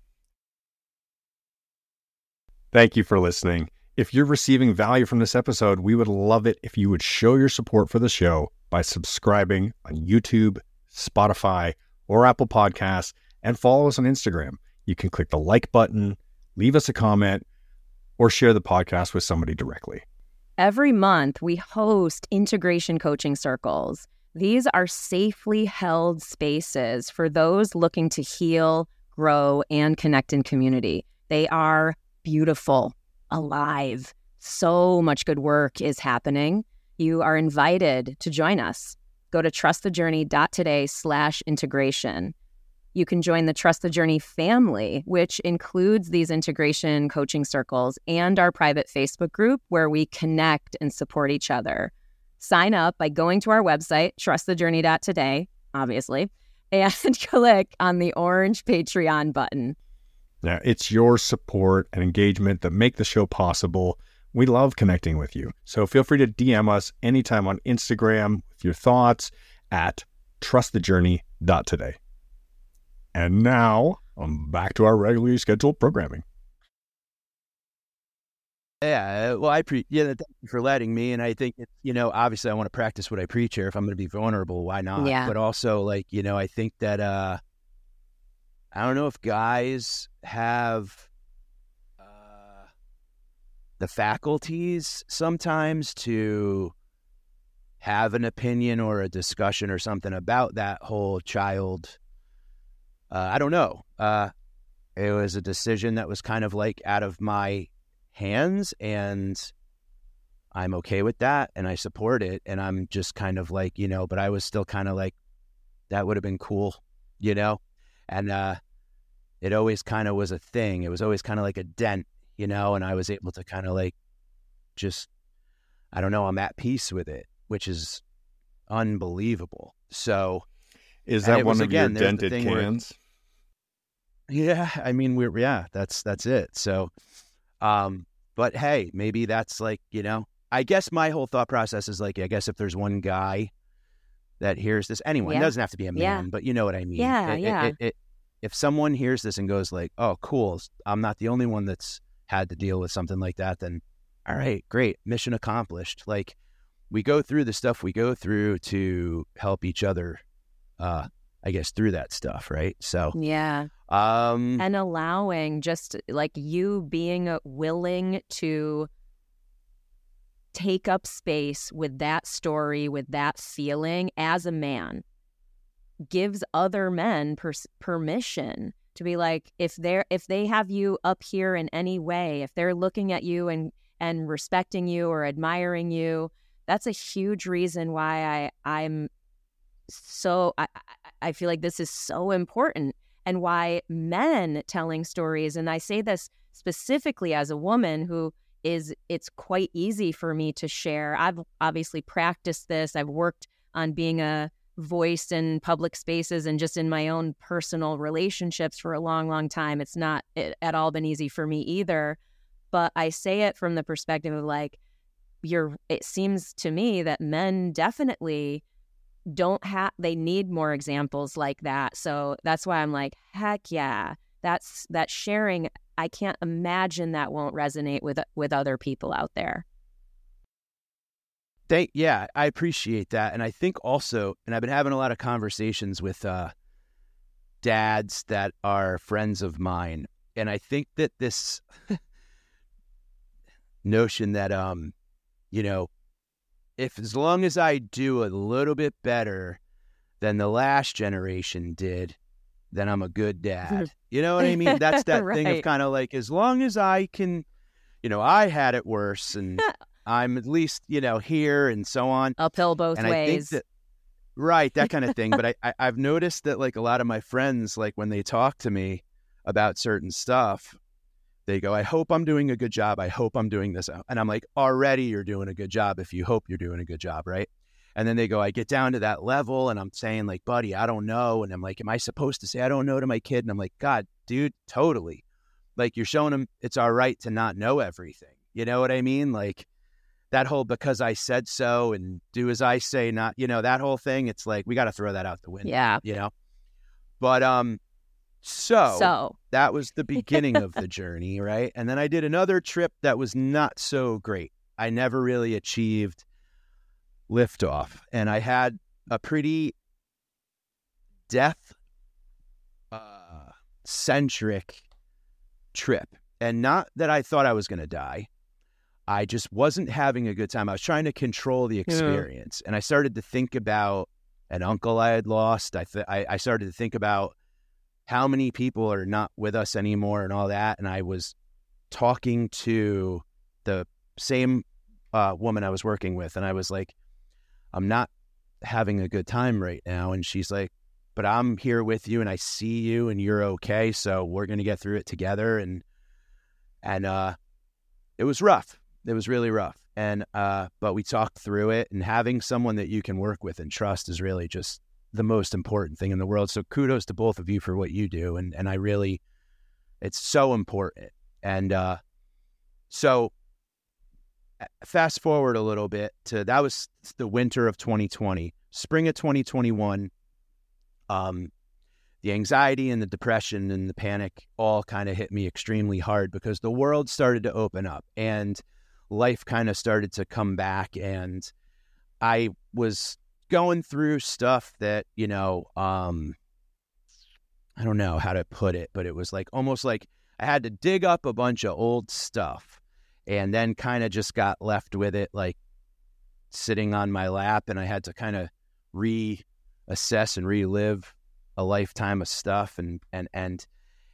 Thank you for listening. If you're receiving value from this episode, we would love it if you would show your support for the show by subscribing on YouTube, Spotify, or Apple Podcasts and follow us on Instagram. You can click the like button, leave us a comment, or share the podcast with somebody directly. Every month, we host integration coaching circles. These are safely held spaces for those looking to heal, grow, and connect in community. They are beautiful, alive. So much good work is happening. You are invited to join us. Go to trustthejourney.today slash integration. You can join the Trust the Journey family, which includes these integration coaching circles and our private Facebook group where we connect and support each other. Sign up by going to our website, trustthejourney.today, obviously, and click on the orange Patreon button. Now, it's your support and engagement that make the show possible. We love connecting with you. So feel free to DM us anytime on Instagram with your thoughts at trustthejourney.today. And now, I'm back to our regularly scheduled programming. Yeah, uh, well, I pre yeah, thank you for letting me. And I think it's, you know, obviously, I want to practice what I preach here. If I'm going to be vulnerable, why not? Yeah. But also, like, you know, I think that uh, I don't know if guys have uh, the faculties sometimes to have an opinion or a discussion or something about that whole child. Uh, I don't know. Uh, it was a decision that was kind of like out of my hands and I'm okay with that and I support it and I'm just kind of like, you know, but I was still kind of like that would have been cool, you know? And uh it always kind of was a thing. It was always kind of like a dent, you know, and I was able to kind of like just I don't know, I'm at peace with it, which is unbelievable. So, Is that one was, of again, your dented thing where- cans? Yeah, I mean we're yeah, that's that's it. So um but hey, maybe that's like, you know, I guess my whole thought process is like I guess if there's one guy that hears this anyone, it Yeah. doesn't have to be a man, Yeah. but you know what I mean. Yeah, It- yeah. It, it, if someone hears this and goes like, "Oh, cool, I'm not the only one that's had to deal with something like that," then all right, great, mission accomplished. Like we go through the stuff we go through to help each other uh I guess through that stuff, right? So Yeah. um And allowing just like you being willing to take up space with that story, with that feeling as a man gives other men permission to be like if they're if they have you up here in any way if they're looking at you and and respecting you or admiring you that's a huge reason why i i'm so I- i feel like this is so important and why men telling stories and i say this specifically as a woman who is it's quite easy for me to share. I've obviously practiced this. I've worked on being a voice in public spaces and just in my own personal relationships for a long long time. It's not it, at all been easy for me either. But i say it from the perspective of like you're it seems to me that men definitely don't have they need more examples like that. So that's why i'm like heck yeah. That's that sharing i can't imagine that won't resonate with with other people out there Thank yeah, I appreciate that. And I think also, and I've been having a lot of conversations with uh dads that are friends of mine. And I think that this notion that um, you know, if as long as I do a little bit better than the last generation did, then I'm a good dad. You know what I mean? That's that thing of kind of like as long as I can, you know, I had it worse and I'm at least, you know, here and so on. uphill both and ways I think that right, that kind of thing. but I, I I've noticed that like a lot of my friends, like when they talk to me about certain stuff, they go, I hope I'm doing a good job. I hope I'm doing this. And I'm like, already you're doing a good job if you hope you're doing a good job, right? And then they go, I get down to that level and I'm saying, like, buddy, I don't know. And I'm like, am I supposed to say I don't know to my kid? And I'm like, God, dude, totally. Like, you're showing them it's all right to not know everything. You know what I mean? Like, that whole because I said so and do as I say, not, you know, that whole thing. It's like, we got to throw that out the window, yeah you know? But, um, so, so that was the beginning of the journey, right? And then I did another trip that was not so great. I never really achieved liftoff, and I had a pretty death uh, centric trip. And not that I thought I was going to die. I just wasn't having a good time. I was trying to control the experience, and I started to think about an uncle I had lost. I, th- I I started to think about how many people are not with us anymore and all that. And I was talking to the same uh, woman I was working with, and I was like, I'm not having a good time right now. And she's like, but I'm here with you and I see you and you're okay. So we're going to get through it together. And, and, uh, it was rough. It was really rough. And, uh, but we talked through it and having someone that you can work with and trust is really just the most important thing in the world. So kudos to both of you for what you do. And, and I really, it's so important. And, uh, so fast forward a little bit to that was the winter of 2020, spring of 2021. Um, the anxiety and the depression and the panic all kind of hit me extremely hard because the world started to open up and life kind of started to come back and I was going through stuff that, you know, um I don't know how to put it, but it was like almost like I had to dig up a bunch of old stuff and then kind of just got left with it like sitting on my lap and I had to kind of reassess and relive a lifetime of stuff and and and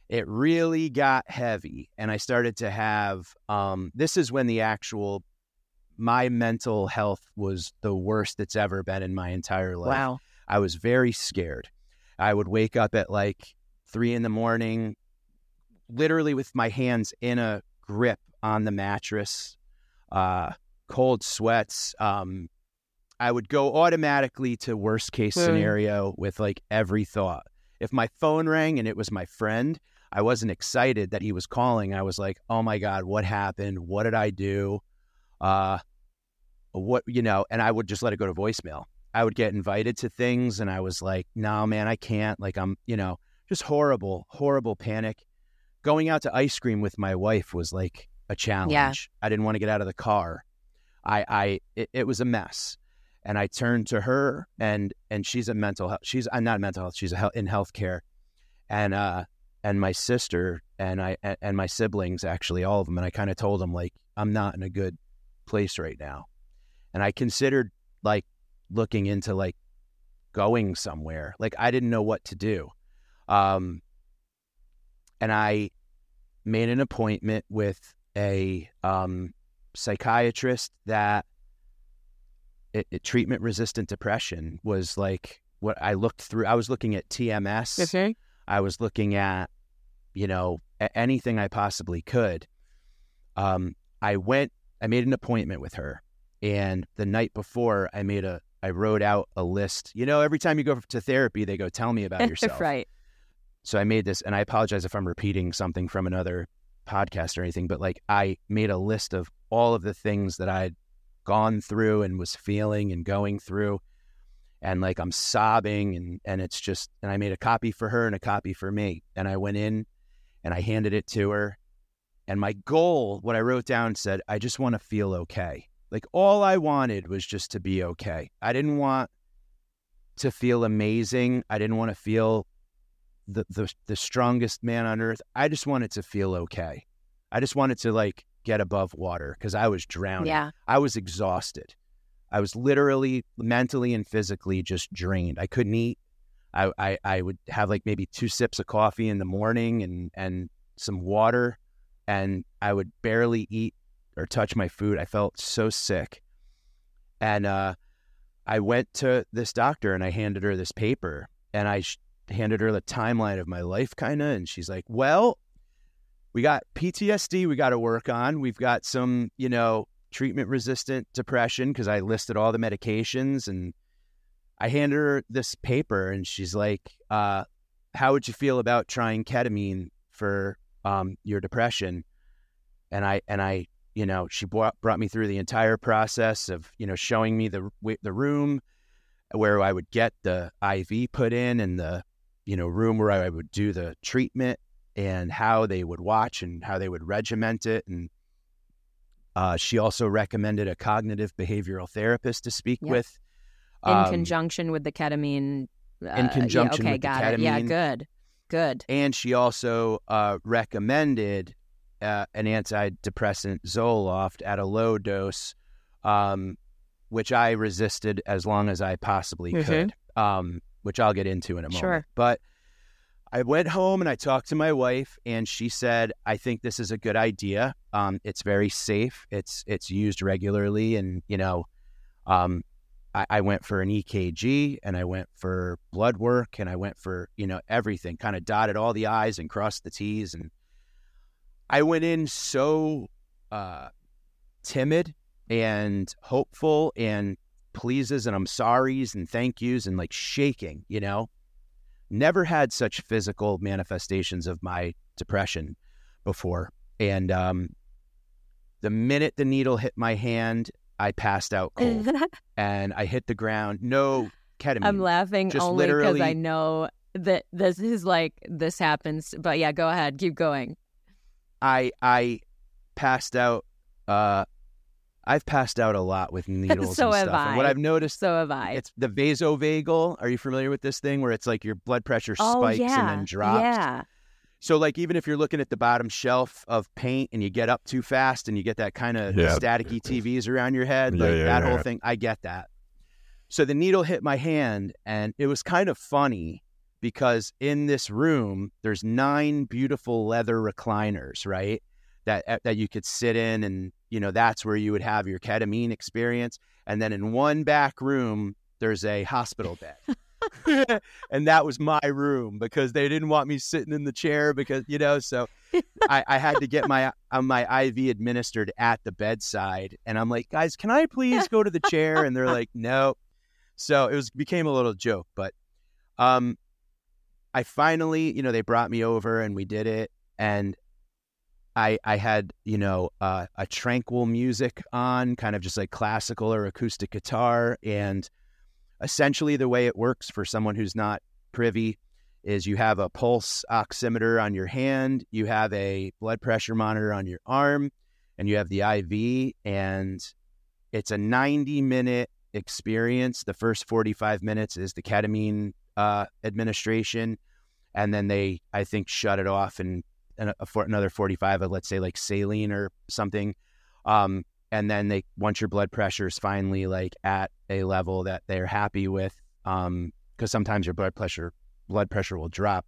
it really got heavy and I started to have um this is when the actual my mental health was the worst it's ever been in my entire life. wow I was very scared. I would wake up at like three in the morning, literally with my hands in a grip on the mattress, uh, cold sweats. Um, I would go automatically to worst case Hmm. scenario with like every thought. If my phone rang and it was my friend, I wasn't excited that he was calling. I was like, "Oh my god, what happened? What did I do?" Uh, what you know, and I would just let it go to voicemail. I would get invited to things and I was like, no, man, I can't. Like, I'm, you know, just horrible, horrible panic. Going out to ice cream with my wife was like a challenge. Yeah. I didn't want to get out of the car. I, I, it, it was a mess. And I turned to her, and and she's a mental health. She's I'm not mental health. She's a health, in healthcare, and uh, and my sister and I and my siblings actually all of them. And I kind of told them like I'm not in a good place right now, and I considered like looking into like going somewhere. Like I didn't know what to do. Um, and I made an appointment with a um, psychiatrist that it, it, treatment resistant depression was like what I looked through. I was looking at TMS. Okay. I was looking at, you know, anything I possibly could. Um, I went, I made an appointment with her. And the night before, I made a, I wrote out a list. You know, every time you go to therapy, they go, tell me about yourself. right. So I made this, and I apologize if I'm repeating something from another podcast or anything, but like I made a list of all of the things that I'd gone through and was feeling and going through. And like I'm sobbing and and it's just and I made a copy for her and a copy for me. And I went in and I handed it to her. And my goal, what I wrote down said, I just want to feel okay. Like all I wanted was just to be okay. I didn't want to feel amazing. I didn't want to feel the, the the strongest man on earth. I just wanted to feel okay. I just wanted to like get above water because I was drowning. Yeah. I was exhausted. I was literally mentally and physically just drained. I couldn't eat. I, I, I would have like maybe two sips of coffee in the morning and, and some water, and I would barely eat or touch my food. I felt so sick. And uh, I went to this doctor and I handed her this paper and I sh- handed her the timeline of my life, kind of. And she's like, Well, we got PTSD we got to work on. We've got some, you know, treatment resistant depression because I listed all the medications and I handed her this paper and she's like, uh, how would you feel about trying ketamine for um, your depression? And I, and I, you know, she brought, brought me through the entire process of, you know, showing me the, the room where I would get the IV put in and the, you know, room where I would do the treatment and how they would watch and how they would regiment it. And uh, she also recommended a cognitive behavioral therapist to speak yep. with. In um, conjunction with the ketamine. Uh, in conjunction yeah, okay, with got the ketamine. It. Yeah, good. Good. And she also uh, recommended uh, an antidepressant Zoloft at a low dose, um, which I resisted as long as I possibly mm-hmm. could, um, which I'll get into in a moment. Sure. But I went home and I talked to my wife, and she said, "I think this is a good idea. Um, it's very safe. It's it's used regularly, and you know, um, I, I, went for an EKG and I went for blood work and I went for you know everything. Kind of dotted all the I's and crossed the T's, and I went in so uh, timid and hopeful and pleases and I'm sorries and thank yous and like shaking, you know." never had such physical manifestations of my depression before. And um, the minute the needle hit my hand, I passed out cold and I hit the ground. No ketamine. I'm laughing Just only because. I know that this is like this happens. But yeah, go ahead, keep going. I I passed out uh, I've passed out a lot with needles so and have stuff. I. And what I've noticed, so have I. It's the vasovagal. Are you familiar with this thing where it's like your blood pressure oh, spikes yeah. and then drops? Yeah. So like even if you're looking at the bottom shelf of paint and you get up too fast and you get that kind of yeah. staticky TVs around your head, yeah, like yeah, that yeah. whole thing, I get that. So the needle hit my hand and it was kind of funny because in this room there's nine beautiful leather recliners, right? That uh, that you could sit in and you know, that's where you would have your ketamine experience. And then in one back room, there's a hospital bed. and that was my room because they didn't want me sitting in the chair because, you know, so I, I had to get my uh, my IV administered at the bedside. And I'm like, guys, can I please go to the chair? And they're like, no. So it was became a little joke, but um I finally, you know, they brought me over and we did it. And I I had you know uh, a tranquil music on, kind of just like classical or acoustic guitar, and essentially the way it works for someone who's not privy is you have a pulse oximeter on your hand, you have a blood pressure monitor on your arm, and you have the IV, and it's a 90 minute experience. The first 45 minutes is the ketamine uh, administration, and then they, I think, shut it off and, and a, for another 45 of, let's say, like saline or something. Um, and then they, once your blood pressure is finally like at a level that they're happy with, um, because sometimes your blood pressure blood pressure will drop.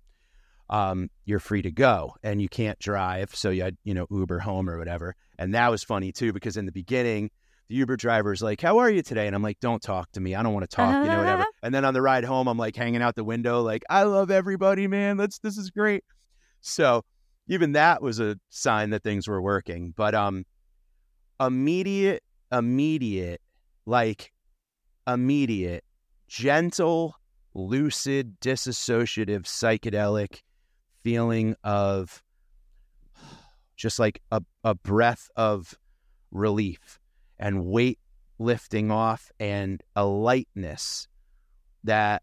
Um, you're free to go and you can't drive. So you had, you know, Uber home or whatever. And that was funny too, because in the beginning, the Uber driver's like, How are you today? And I'm like, Don't talk to me. I don't want to talk, you know, whatever. And then on the ride home, I'm like hanging out the window, like, I love everybody, man. Let's this is great. So even that was a sign that things were working. But um immediate, immediate, like immediate, gentle, lucid, disassociative, psychedelic feeling of just like a, a breath of relief and weight lifting off and a lightness that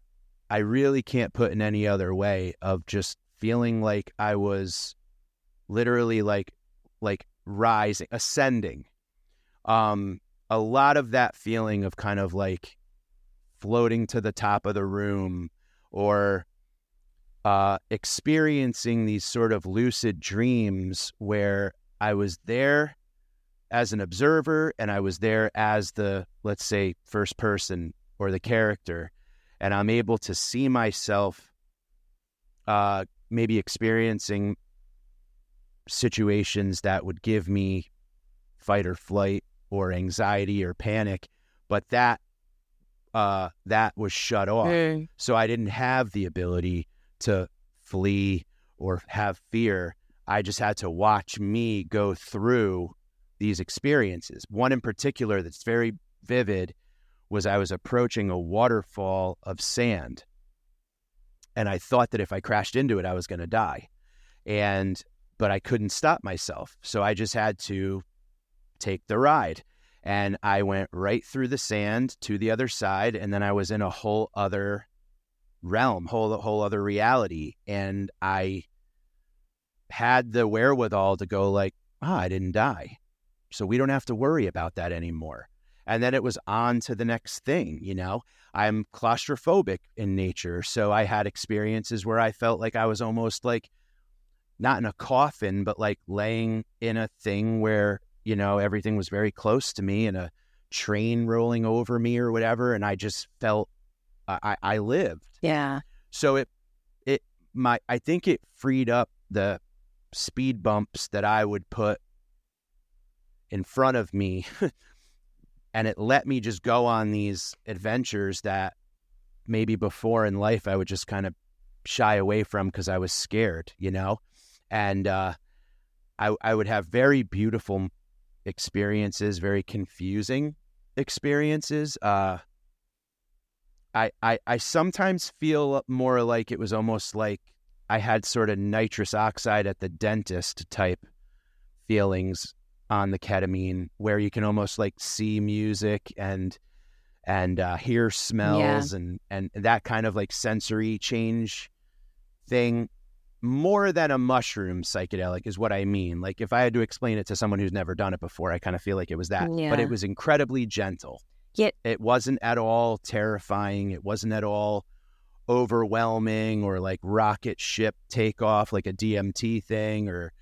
I really can't put in any other way of just feeling like I was literally like like rising, ascending. Um a lot of that feeling of kind of like floating to the top of the room or uh, experiencing these sort of lucid dreams where I was there as an observer and I was there as the, let's say, first person or the character. And I'm able to see myself uh, maybe experiencing situations that would give me fight or flight or anxiety or panic. But that uh, that was shut off. Mm. So I didn't have the ability to flee or have fear. I just had to watch me go through these experiences. One in particular that's very vivid was I was approaching a waterfall of sand. And I thought that if I crashed into it, I was going to die. And, but I couldn't stop myself. So I just had to take the ride and I went right through the sand to the other side, and then I was in a whole other realm, whole whole other reality, and I had the wherewithal to go like, ah, I didn't die, so we don't have to worry about that anymore. And then it was on to the next thing, you know. I'm claustrophobic in nature, so I had experiences where I felt like I was almost like not in a coffin, but like laying in a thing where you know, everything was very close to me and a train rolling over me or whatever. And I just felt I, I lived. Yeah. So it, it, my, I think it freed up the speed bumps that I would put in front of me. and it let me just go on these adventures that maybe before in life I would just kind of shy away from because I was scared, you know? And, uh, I, I would have very beautiful experiences, very confusing experiences. Uh, I, I I sometimes feel more like it was almost like I had sort of nitrous oxide at the dentist type feelings on the ketamine, where you can almost like see music and and uh, hear smells yeah. and and that kind of like sensory change thing more than a mushroom psychedelic is what I mean. Like if I had to explain it to someone who's never done it before, I kind of feel like it was that. Yeah. But it was incredibly gentle. Yeah. It wasn't at all terrifying. It wasn't at all overwhelming or like rocket ship takeoff like a DMT thing or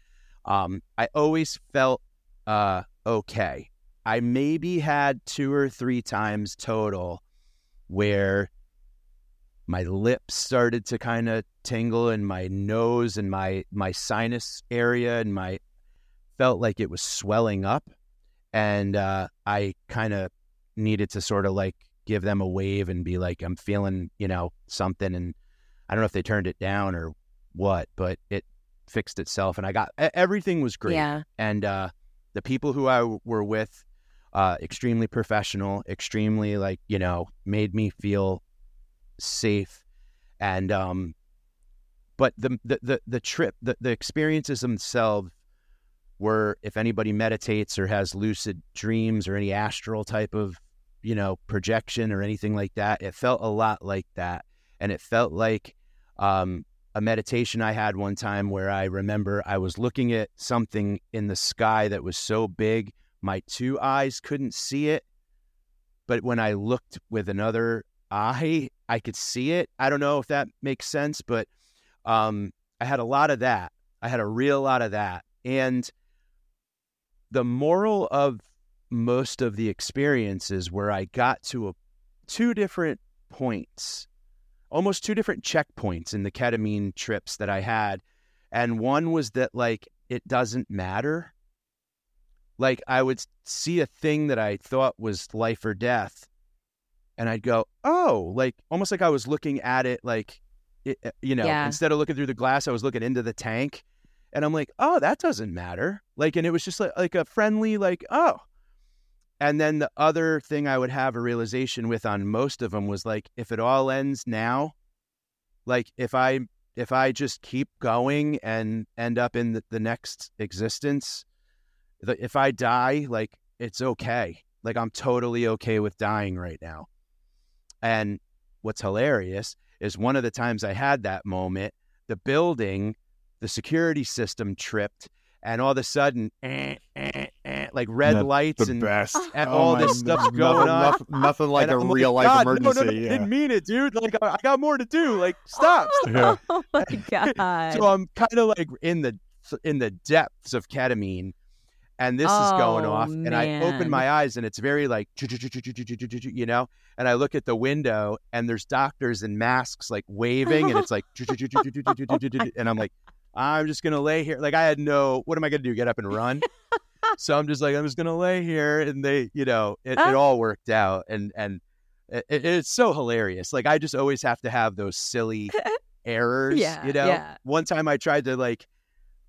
um I always felt uh okay. I maybe had two or three times total where my lips started to kind of tingle and my nose and my my sinus area and my felt like it was swelling up and uh, i kind of needed to sort of like give them a wave and be like i'm feeling you know something and i don't know if they turned it down or what but it fixed itself and i got everything was great yeah. and uh, the people who i w- were with uh, extremely professional extremely like you know made me feel safe, and um, but the the the, the trip, the, the experiences themselves were, if anybody meditates or has lucid dreams or any astral type of you know projection or anything like that, it felt a lot like that, and it felt like um, a meditation I had one time where I remember I was looking at something in the sky that was so big, my two eyes couldn't see it. But when I looked with another eye, I could see it. I don't know if that makes sense, but um, I had a lot of that. I had a real lot of that. And the moral of most of the experiences where I got to a, two different points almost two different checkpoints in the ketamine trips that I had. And one was that, like, it doesn't matter. Like, I would see a thing that I thought was life or death, and I'd go, oh, like, almost like I was looking at it, like, it, you know, yeah. instead of looking through the glass, I was looking into the tank. And I'm like, oh, that doesn't matter. Like, and it was just like, like a friendly, like, oh, and then the other thing I would have a realization with on most of them was like, if it all ends now, like if I if I just keep going and end up in the, the next existence, if I die, like it's okay. Like I'm totally okay with dying right now. And what's hilarious is one of the times I had that moment, the building, the security system tripped and all of a sudden, eh, eh, eh, like red lights and, and oh all this stuff's going on. Nothing, nothing like and a I'm real like, life emergency. No, no, no, yeah. didn't mean it, dude. Like I got more to do. Like stop. stop. Oh my god. so I'm kind of like in the in the depths of ketamine, and this oh, is going off, man. and I open my eyes, and it's very like you know, and I look at the window, and there's doctors in masks like waving, and it's like, and I'm like I'm just gonna lay here. Like I had no, what am I gonna do? Get up and run? so I'm just like, I'm just gonna lay here, and they, you know, it, it all worked out, and and it, it's so hilarious. Like I just always have to have those silly errors. Yeah, you know. Yeah. One time I tried to like,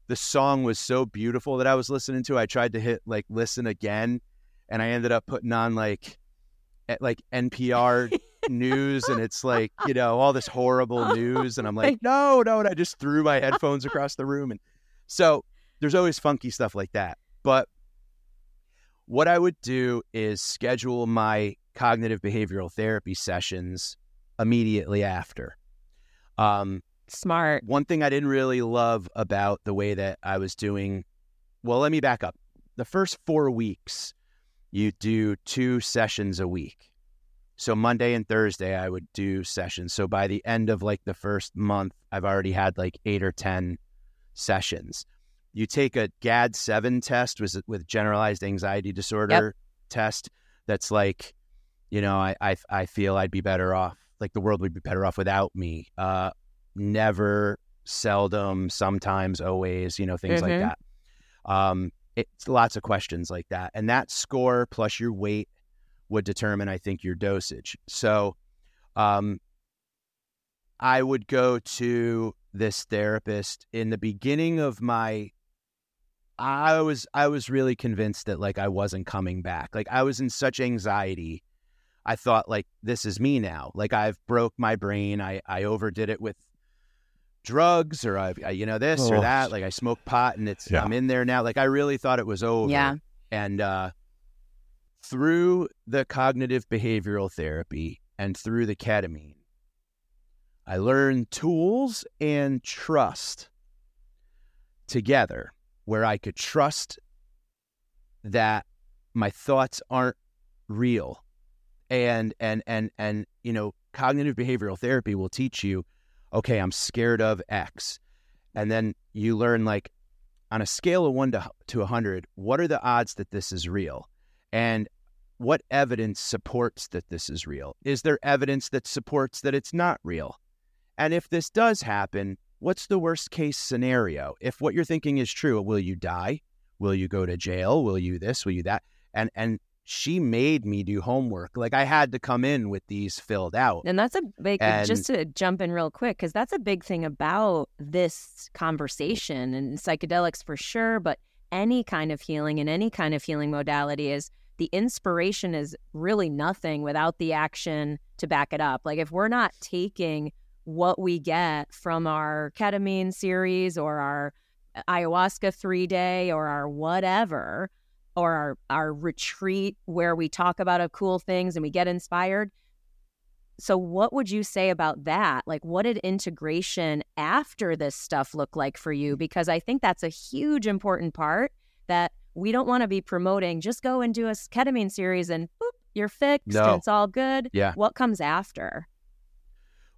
the song was so beautiful that I was listening to. I tried to hit like listen again, and I ended up putting on like, like NPR news and it's like, you know, all this horrible news. And I'm like, no, no. And I just threw my headphones across the room. And so there's always funky stuff like that. But what I would do is schedule my cognitive behavioral therapy sessions immediately after. Um, Smart. One thing I didn't really love about the way that I was doing, well, let me back up. The first four weeks, you do two sessions a week. So Monday and Thursday, I would do sessions. So by the end of like the first month, I've already had like eight or 10 sessions. You take a GAD 7 test with, with generalized anxiety disorder yep. test that's like, you know, I, I, I feel I'd be better off, like the world would be better off without me. Uh, never, seldom, sometimes, always, you know, things mm-hmm. like that. Um, it's lots of questions like that. And that score plus your weight would determine, I think, your dosage. So um, I would go to this therapist in the beginning of my I was I was really convinced that like I wasn't coming back. Like I was in such anxiety. I thought like this is me now. Like I've broke my brain. I I overdid it with drugs or I've I, you know this oh. or that. Like I smoke pot and it's yeah. I'm in there now. Like I really thought it was over. Yeah. And uh through the cognitive behavioral therapy and through the ketamine, I learned tools and trust together where I could trust that my thoughts aren't real. And and and and you know, cognitive behavioral therapy will teach you, okay, I'm scared of X. And then you learn like on a scale of 1 to to 100, what are the odds that this is real? And what evidence supports that this is real? Is there evidence that supports that it's not real? And if this does happen, what's the worst case scenario? If what you're thinking is true, will you die? Will you go to jail? Will you this? Will you that? And and she made me do homework. Like I had to come in with these filled out. And that's a big and, just to jump in real quick cuz that's a big thing about this conversation and psychedelics for sure, but any kind of healing and any kind of healing modality is the inspiration is really nothing without the action to back it up. Like if we're not taking what we get from our ketamine series or our uh, ayahuasca three day or our whatever or our, our retreat where we talk about cool things and we get inspired so what would you say about that? Like what did integration after this stuff look like for you? Because I think that's a huge important part that we don't want to be promoting. Just go and do a ketamine series and boop, you're fixed. No. It's all good. Yeah. What comes after?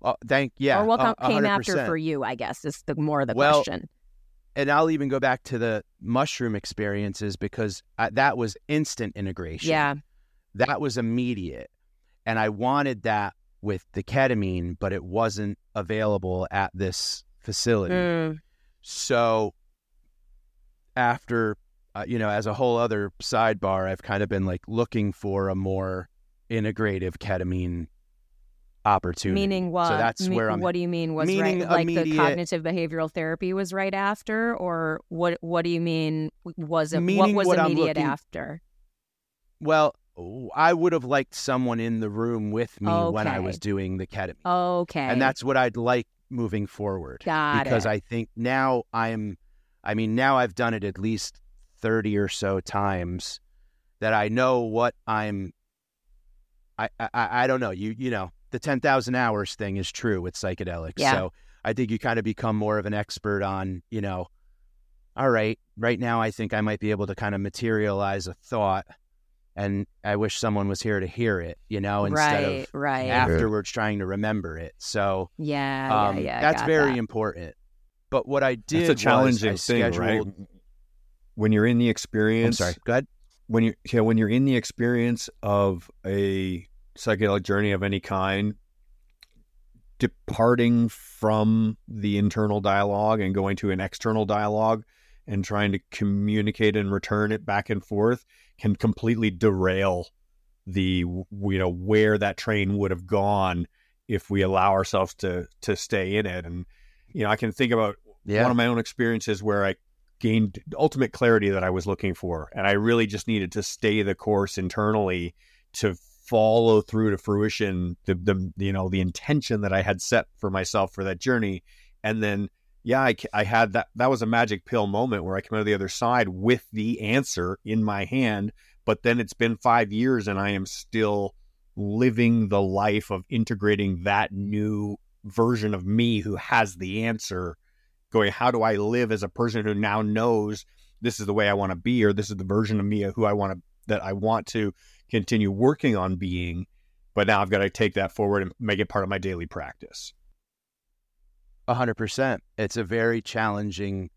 Uh, thank yeah. or what uh, came after 100%. for you, I guess, is the more of the Well, question. And I'll even go back to the mushroom experiences because I, that was instant integration. Yeah. that was immediate, and I wanted that with the ketamine, but it wasn't available at this facility. Mm, So after uh, you know, as a whole other sidebar, I've kind of been like looking for a more integrative ketamine opportunity. meaning what? So that's Me- where I'm. What do you mean was right? Like the cognitive behavioral therapy was right after, or what? What do you mean? Was it what Meaning was what I'm immediate looking- after? Well, oh, I would have liked someone in the room with me when I was doing the ketamine. Okay, and that's what I'd like moving forward. Got because it. I think now I'm, I mean, now I've done it at least thirty or so times that I know what I'm. I I, I don't know. You you know the ten thousand hours thing is true with psychedelics. Yeah. So I think you kind of become more of an expert on you know. All right, right now I think I might be able to kind of materialize a thought, and I wish someone was here to hear it. You know, instead right, of right. afterwards trying to remember it. So yeah, um, yeah, yeah. that's very that. important. But what I did It's a was challenging I thing, right? When you're in the I'm experience, sorry. Go ahead. when you yeah, when you're in the experience of a psychedelic journey of any kind, departing from the internal dialogue and going to an external dialogue and trying to communicate and return it back and forth can completely derail the you know where that train would have gone if we allow ourselves to to stay in it and you know I can think about Yeah. one of my own experiences where I gained ultimate clarity that I was looking for. And I really just needed to stay the course internally to follow through to fruition the, the you know the intention that I had set for myself for that journey. And then yeah, I, I had that that was a magic pill moment where I came out of the other side with the answer in my hand. But then it's been five years and I am still living the life of integrating that new version of me who has the answer going how do i live as a person who now knows this is the way i want to be or this is the version of me who i want to that i want to continue working on being but now i've got to take that forward and make it part of my daily practice A hundred percent. It's a very challenging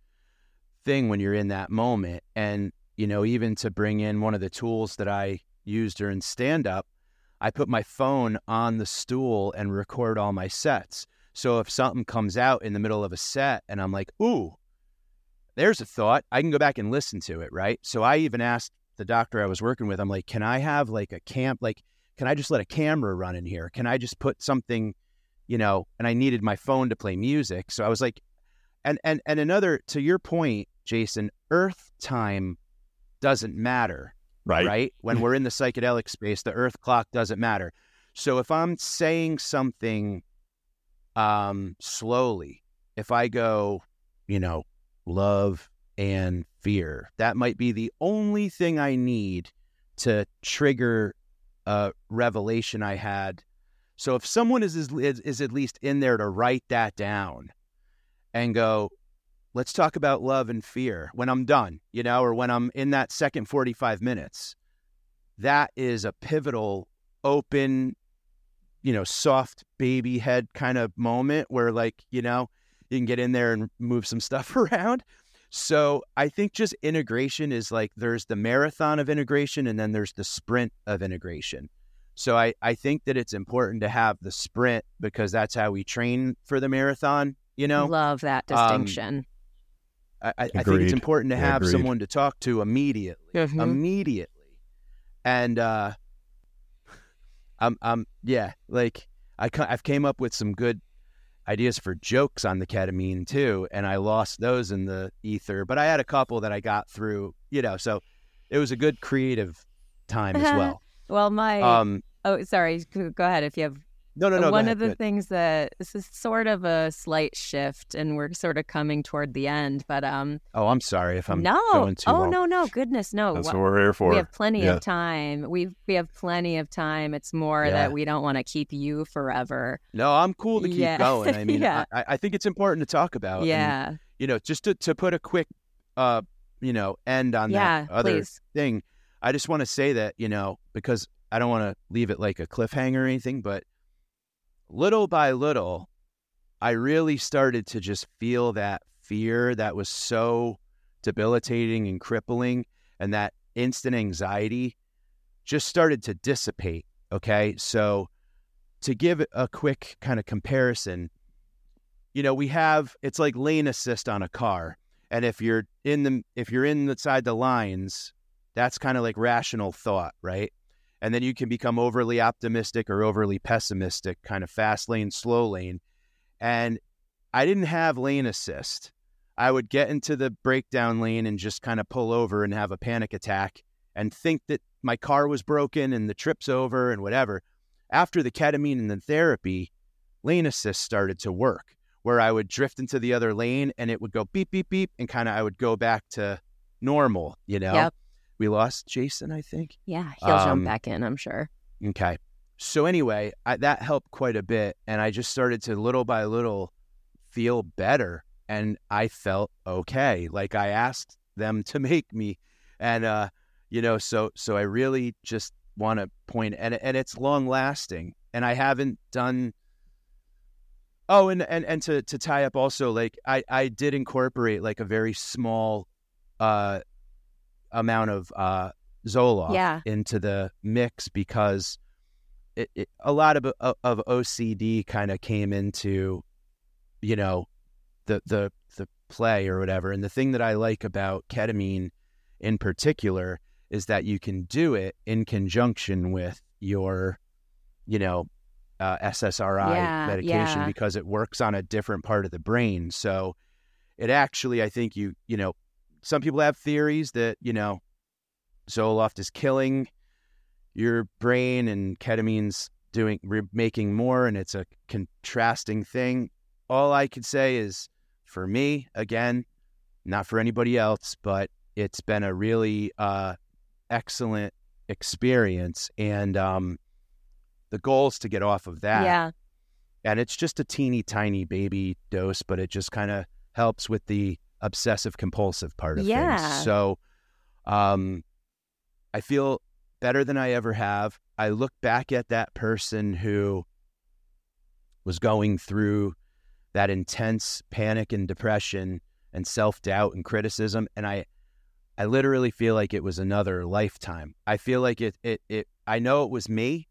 thing when you're in that moment. And, you know, even to bring in one of the tools that I use during stand up, I put my phone on the stool and record all my sets. So if something comes out in the middle of a set and I'm like, ooh, there's a thought, I can go back and listen to it, right? So I even asked the doctor I was working with, I'm like, can I have like a camp, like, can I just let a camera run in here? Can I just put something, you know, and I needed my phone to play music. So I was like, and and and another to your point, Jason, Earth time doesn't matter, right, right? When we're in the psychedelic space, the Earth clock doesn't matter. So if I'm saying something um slowly, if I go, you know, love and fear, that might be the only thing I need to trigger a revelation I had. So if someone is, is is at least in there to write that down and go, let's talk about love and fear when I'm done, you know, or when I'm in that second 45 minutes, that is a pivotal, open, you know, soft baby head kind of moment where, like, you know, you can get in there and move some stuff around. So I think just integration is like there's the marathon of integration and then there's the sprint of integration. So I, I think that it's important to have the sprint because that's how we train for the marathon, you know? Love that Um, distinction. I, I I think it's important to have agreed. someone to talk to immediately, Mhm. immediately, and uh, I'm I'm yeah, like I I've came up with some good ideas for jokes on the ketamine too, and I lost those in the ether, but I had a couple that I got through, you know, so it was a good creative time as well. well, my Um, oh, sorry. Go ahead if you have No, no, no. One ahead, of the things that this is sort of a slight shift, and we're sort of coming toward the end. But um, Oh, I'm sorry if I'm no, going too oh long. no, no, goodness, no. That's Wha- what we're here for. We have plenty Yeah. of time. We we have plenty of time. It's more Yeah. that we don't want to keep you forever. No, I'm cool to keep Yeah. going. I mean, Yeah. I, I think it's important to talk about. and, yeah, you know, just to, to put a quick, uh, you know, end on yeah. that other Please. thing. I just want to say that, you know, because I don't want to leave it like a cliffhanger or anything, but little by little, I really started to just feel that fear that was so debilitating and crippling and that instant anxiety just started to dissipate. Okay. So, to give a quick kind of comparison, you know, we have it's like lane assist on a car. And if you're in the if you're inside the lines, that's kind of like rational thought, right? And then you can become overly optimistic or overly pessimistic, kind of fast lane, slow lane. And I didn't have lane assist. I would get into the breakdown lane and just kind of pull over and have a panic attack and think that my car was broken and the trip's over and whatever. After the ketamine and the therapy, lane assist started to work where I would drift into the other lane and it would go beep, beep, beep, and kind of I would go back to normal, you know? Yep. We lost Jason, I think. Yeah, he'll Um, jump back in. I'm sure. Okay. So anyway, I, that helped quite a bit, and I just started to little by little feel better, and I felt okay. Like I asked them to make me, and uh, you know, so so I really just want to point, and and it's long lasting, and I haven't done. Oh, and and and to to tie up also, like I I did incorporate like a very small, uh, amount of uh Zoloft Yeah. into the mix because it, it, a lot of of, of OCD kind of came into, you know, the the the play or whatever. And the thing that I like about ketamine, in particular, is that you can do it in conjunction with your, you know, uh, SSRI Yeah, medication yeah. because it works on a different part of the brain. So it actually, I think you you know, some people have theories that you know Zoloft is killing your brain and ketamine's doing re- making more and it's a contrasting thing. All i could say is for me again not for anybody else but it's been a really uh, excellent experience and um, the goal is to get off of that. Yeah, and it's just a teeny tiny baby dose, but it just kind of helps with the obsessive compulsive part of Yeah. things. So, um, I feel better than I ever have. I look back at that person who was going through that intense panic and depression and self doubt and criticism, and I, I literally feel like it was another lifetime. I feel like it, it, it. I know it was me,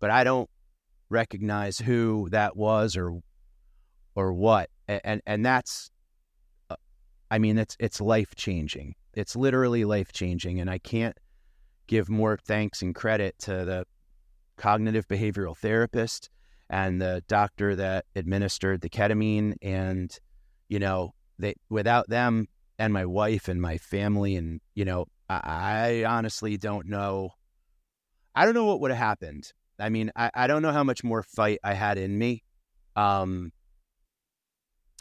but I don't recognize who that was or or what A- and and that's i mean it's it's life changing it's literally life changing and i can't give more thanks and credit to the cognitive behavioral therapist and the doctor that administered the ketamine and you know they without them and my wife and my family and you know i, I honestly don't know i don't know what would have happened I mean, I, I don't know how much more fight I had in me. Um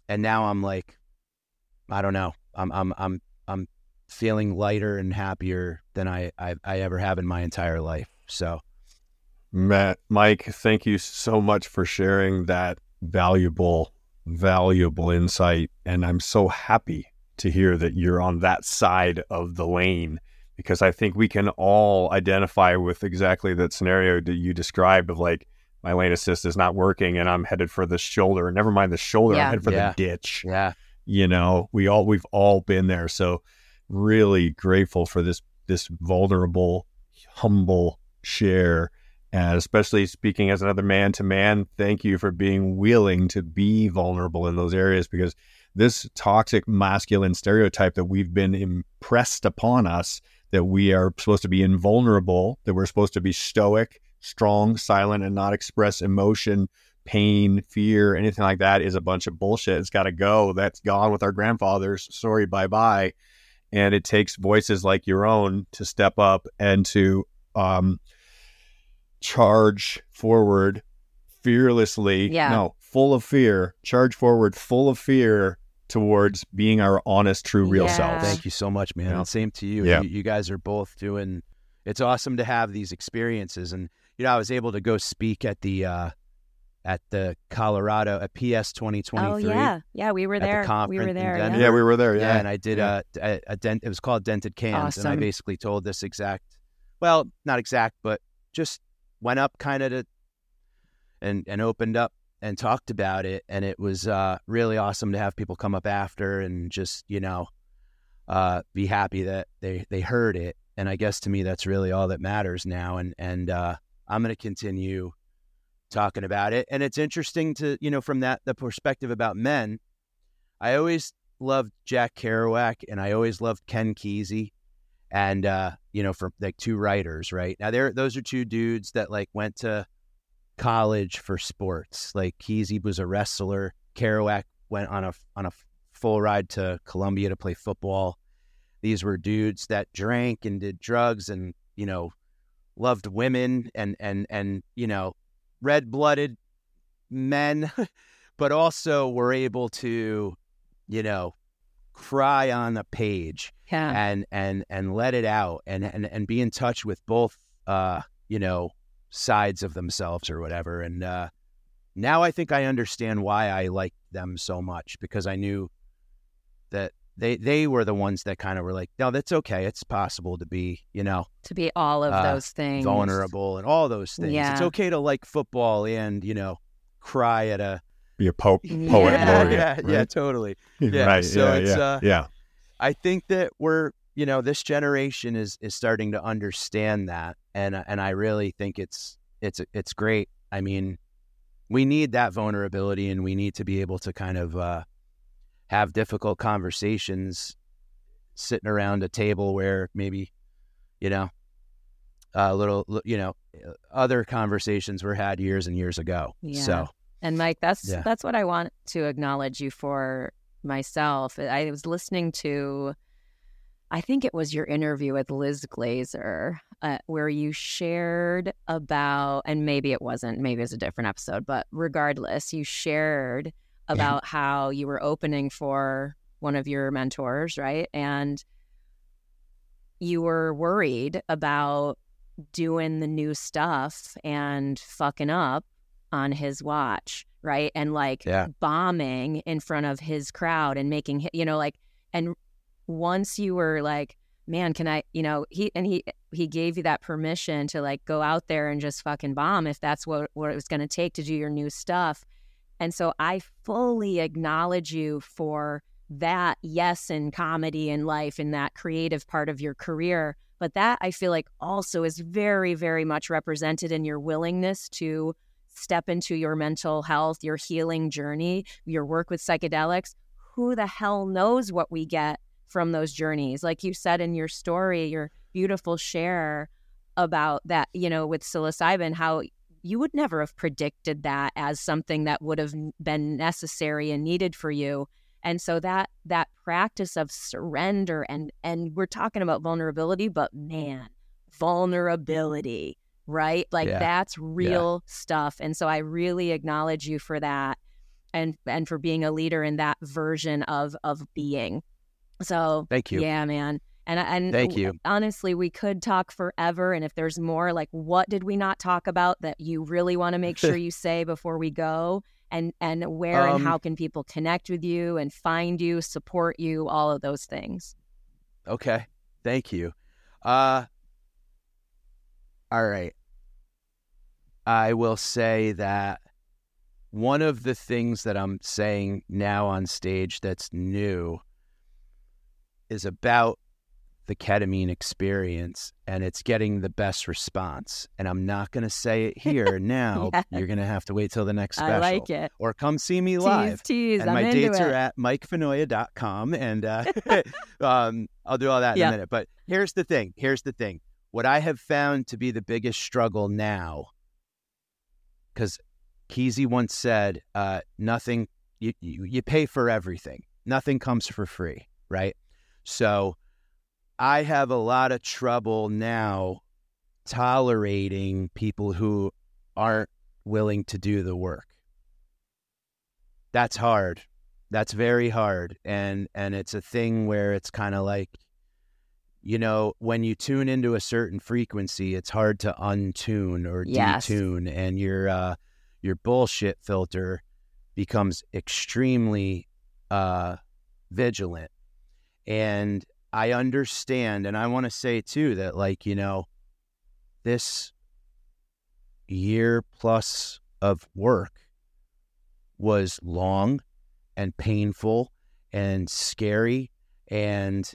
and now I'm like I don't know. I'm I'm I'm I'm feeling lighter and happier than I I, I ever have in my entire life. So Matt, Mike, thank you so much for sharing that valuable, valuable insight. And I'm so happy to hear that you're on that side of the lane because I think we can all identify with exactly that scenario that you described of like, my lane assist is not working and I'm headed for the shoulder. Never mind the shoulder, Yeah. I'm headed for Yeah. the ditch. yeah. You know, we all we've all been there. So really grateful for this this vulnerable, humble share. And especially speaking as another man to man, thank you for being willing to be vulnerable in those areas because this toxic masculine stereotype that we've been impressed upon us that we are supposed to be invulnerable, that we're supposed to be stoic, strong, silent, and not express emotion, pain, fear, anything like that is a bunch of bullshit. It's got to go. That's gone with our grandfathers. Sorry, bye bye. And it takes voices like your own to step up and to um, charge forward fearlessly, Yeah. no, full of fear, charge forward, full of fear towards being our honest, true, real Yeah. selves. Thank you so much, man. Yeah. And same to you. Yeah. you. You guys are both doing. It's awesome to have these experiences, and you know, I was able to go speak at the uh, at the Colorado at PS twenty twenty Oh three. yeah, yeah, we were at the there. we were there. Yeah. Yeah, we were there. Yeah, Yeah, and I did Yeah. a, a, a dent. It was called Dented Cans, and I basically told this exact. Well, not exact, but just went up kind of to, and and opened up and talked about it, and it was uh, really awesome to have people come up after and just you know, uh, be happy that they they heard it, and I guess to me that's really all that matters now, and and uh, I'm going to continue talking about it, and it's interesting to you know from that the perspective about men. I always loved Jack Kerouac and I always loved Ken Kesey. And uh, you know, for like two writers, right? Now there those are two dudes that like went to college for sports. Like Kesey was a wrestler. Kerouac went on a on a full ride to Columbia to play football. These were dudes that drank and did drugs and, you know, loved women and and and, you know, red blooded men, but also were able to, you know, cry on a page yeah. and and and let it out and and and be in touch with both uh you know sides of themselves or whatever and uh now I think I understand why I liked them so much because I knew that they they were the ones that kind of were like no that's okay it's possible to be you know to be all of uh, those things. vulnerable and all those things it's okay to like football and you know cry at a be a po- poet Yeah. laureate. yeah yeah totally Yeah, right. so yeah, it's, yeah, uh, yeah. I think that we're, you know, this generation is is starting to understand that, and and I really think it's it's it's great. I mean, we need that vulnerability, and we need to be able to kind of uh, have difficult conversations, sitting around a table where maybe, you know, a little, you know, other conversations were had years and years ago. Yeah. So And Mike, that's Yeah. that's what I want to acknowledge you for myself. I was listening to I think it was your interview with Liz Glazer, uh, where you shared about, and maybe it wasn't, maybe it was a different episode, but regardless, you shared Mm-hmm. about how you were opening for one of your mentors, right? And you were worried about doing the new stuff and fucking up on his watch, right? And like Yeah. bombing in front of his crowd and making, you know, like, and once you were like, man, can I, you know, he, and he, he gave you that permission to like go out there and just fucking bomb if that's what, what it was going to take to do your new stuff. And so I fully acknowledge you for that, yes, in comedy and life in that creative part of your career. But that I feel like also is very, very much represented in your willingness to step into your mental health, your healing journey, your work with psychedelics. Who the hell knows what we get from those journeys? Like you said in your story, your beautiful share about that, you know, with psilocybin, how you would never have predicted that as something that would have been necessary and needed for you. And so that that practice of surrender and and we're talking about vulnerability but man vulnerability right? Like Yeah. that's real stuff. And so i really acknowledge you for that and and for being a leader in that version of of being. So thank you. yeah man and and Thank you. honestly we could talk forever and if there's more like what did we not talk about that you really want to make sure you say before we go and and where Um, and how can people connect with you and find you support you all of those things Okay. Thank you. Uh all right. I will say that one of the things that I'm saying now on stage that's new is about the ketamine experience and it's getting the best response. And I'm not going to say it here now. Yeah. You're going to have to wait till the next special. i like it. Or come see me tease live. tease. And i'm my dates it. are at mikefinoia.com and uh, um, i'll do all that in a minute. But here's the thing here's the thing. What i have found to be the biggest struggle now because Kesey once said uh, nothing you, you, you pay for everything. Nothing comes for free right? So i have a lot of trouble now tolerating people who aren't willing to do the work. That's hard. That's very hard. And and it's a thing where it's kind of like you know, when you tune into a certain frequency, it's hard to untune or Yes. detune and your uh your bullshit filter becomes extremely uh vigilant. And I understand and I want to say too that like, you know, this year plus of work was long and painful and scary and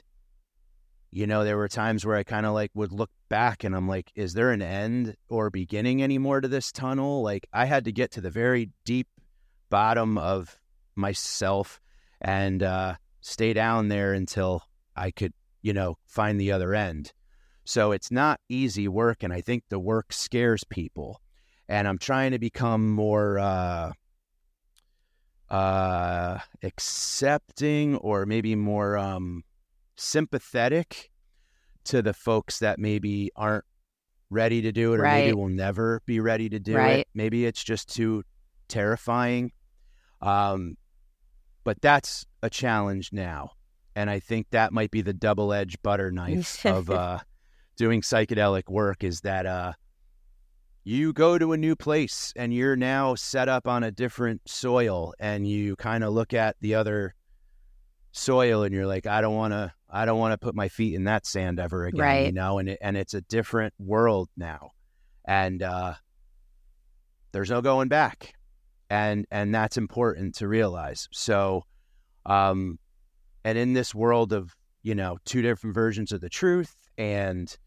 you know there were times where i kind of like would look back and i'm like is there an end or beginning anymore to this tunnel? Like i had to get to the very deep bottom of myself and uh stay down there until i could you know find the other end. So it's not easy work and i think the work scares people. And i'm trying to become more uh uh accepting or maybe more um sympathetic to the folks that maybe aren't ready to do it or maybe will never be ready to do Right. it maybe it's just too terrifying. Um but that's a challenge now and i think that might be the double-edged butter knife of uh doing psychedelic work is that uh you go to a new place and you're now set up on a different soil and you kind of look at the other soil and you're like I don't want to I don't want to put my feet in that sand ever again you know and it, and it's a different world now. And uh there's no going back. And and that's important to realize. So um and in this world of you know two different versions of the truth and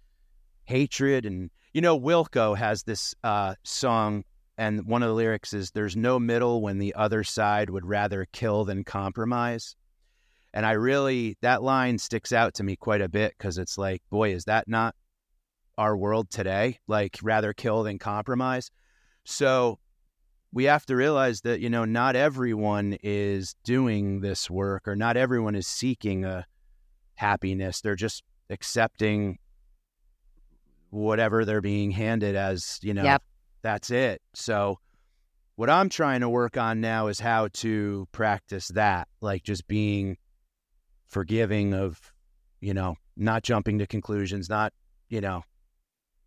hatred and you know wilco has this uh song and one of the lyrics is there's no middle when the other side would rather kill than compromise. And i really that line sticks out to me quite a bit because it's like boy is that not our world today? Like rather kill than compromise? So we have to realize that you know not everyone is doing this work or not everyone is seeking a happiness they're just accepting whatever they're being handed as you know Yep. that's it so what i'm trying to work on now is how to practice that like just being forgiving of you know not jumping to conclusions not you know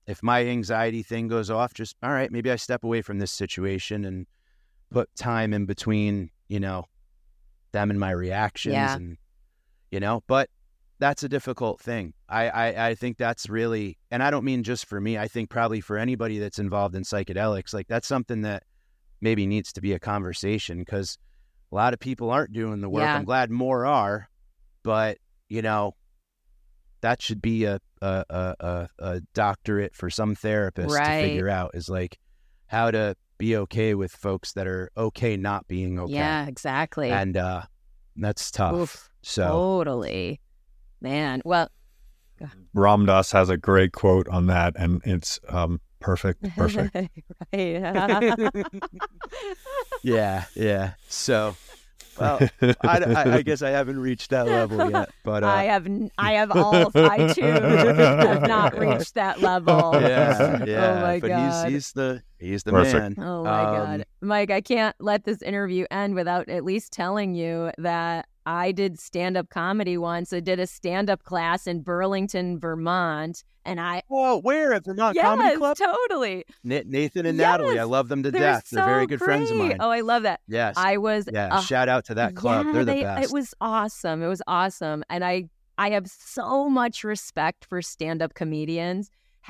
if my anxiety thing goes off just all right maybe i step away from this situation and put time in between you know them and my reactions Yeah. and you know but that's a difficult thing I, I i think that's really and i don't mean just for me i think probably for anybody that's involved in psychedelics like that's something that maybe needs to be a conversation because a lot of people aren't doing the work Yeah. i'm glad more are but you know that should be a a, a, a, a doctorate for some therapist Right. to figure out is like how to be okay with folks that are okay not being okay Yeah, exactly. and uh that's tough Oof, so totally. Man, well, Ram Dass has a great quote on that, and it's um, perfect. Perfect. right. yeah yeah so well I, I, I guess i haven't reached that level yet but uh I have, n- I have all, I too have not reached that level. yeah yeah Oh my but god. he's he's the he's the Perfect. man Oh my Um, God. Mike, I can't let this interview end without at least telling you that I did stand up comedy once. I did a stand up class in Burlington, Vermont. And I, oh where at vermont yes, comedy club totally. Nathan and natalie i love them to They're death so they're very good friends of mine Oh, I love that. yes I was yeah a shout out to that club Yeah, they're the they- best It was awesome. It was awesome. And I I have so much respect for stand-up comedians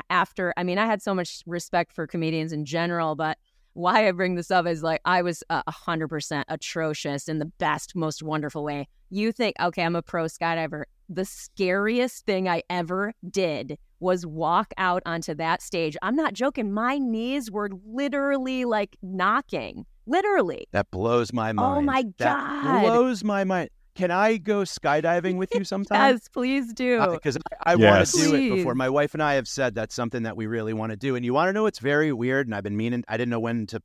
after I mean, I had so much respect for comedians in general, but why I bring this up is like I was uh, a hundred percent atrocious in the best, most wonderful way. You think, okay, I'm a pro skydiver. The scariest thing I ever did was walk out onto that stage. I'm not joking. My knees were literally like knocking. Literally. that blows my oh mind Oh my that God. blows my mind can i go skydiving with you sometime Yes, please do. because I, I want to do it before. My wife and I have said that's something that we really want to do. And you want to know what's very weird? And I've been meaning, I didn't know when to.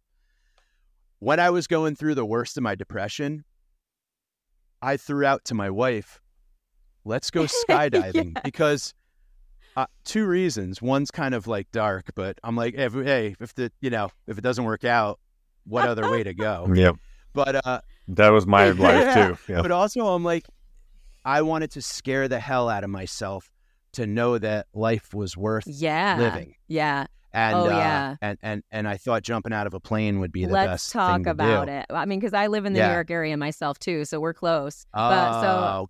When I was going through the worst of my depression, I threw out to my wife, let's go skydiving because uh, two reasons. One's kind of like dark, but I'm like, if, hey, if the you know if it doesn't work out, what other way to go? Yep. But uh, That was my Yeah. life too. Yep. but also I'm like, I wanted to scare the hell out of myself to know that life was worth Yeah. living. Yeah. And Oh, uh, yeah. and and and I thought jumping out of a plane would be the Let's best to talk about do. it. I mean, because I live in the Yeah. New York area myself too, so we're close. Oh, but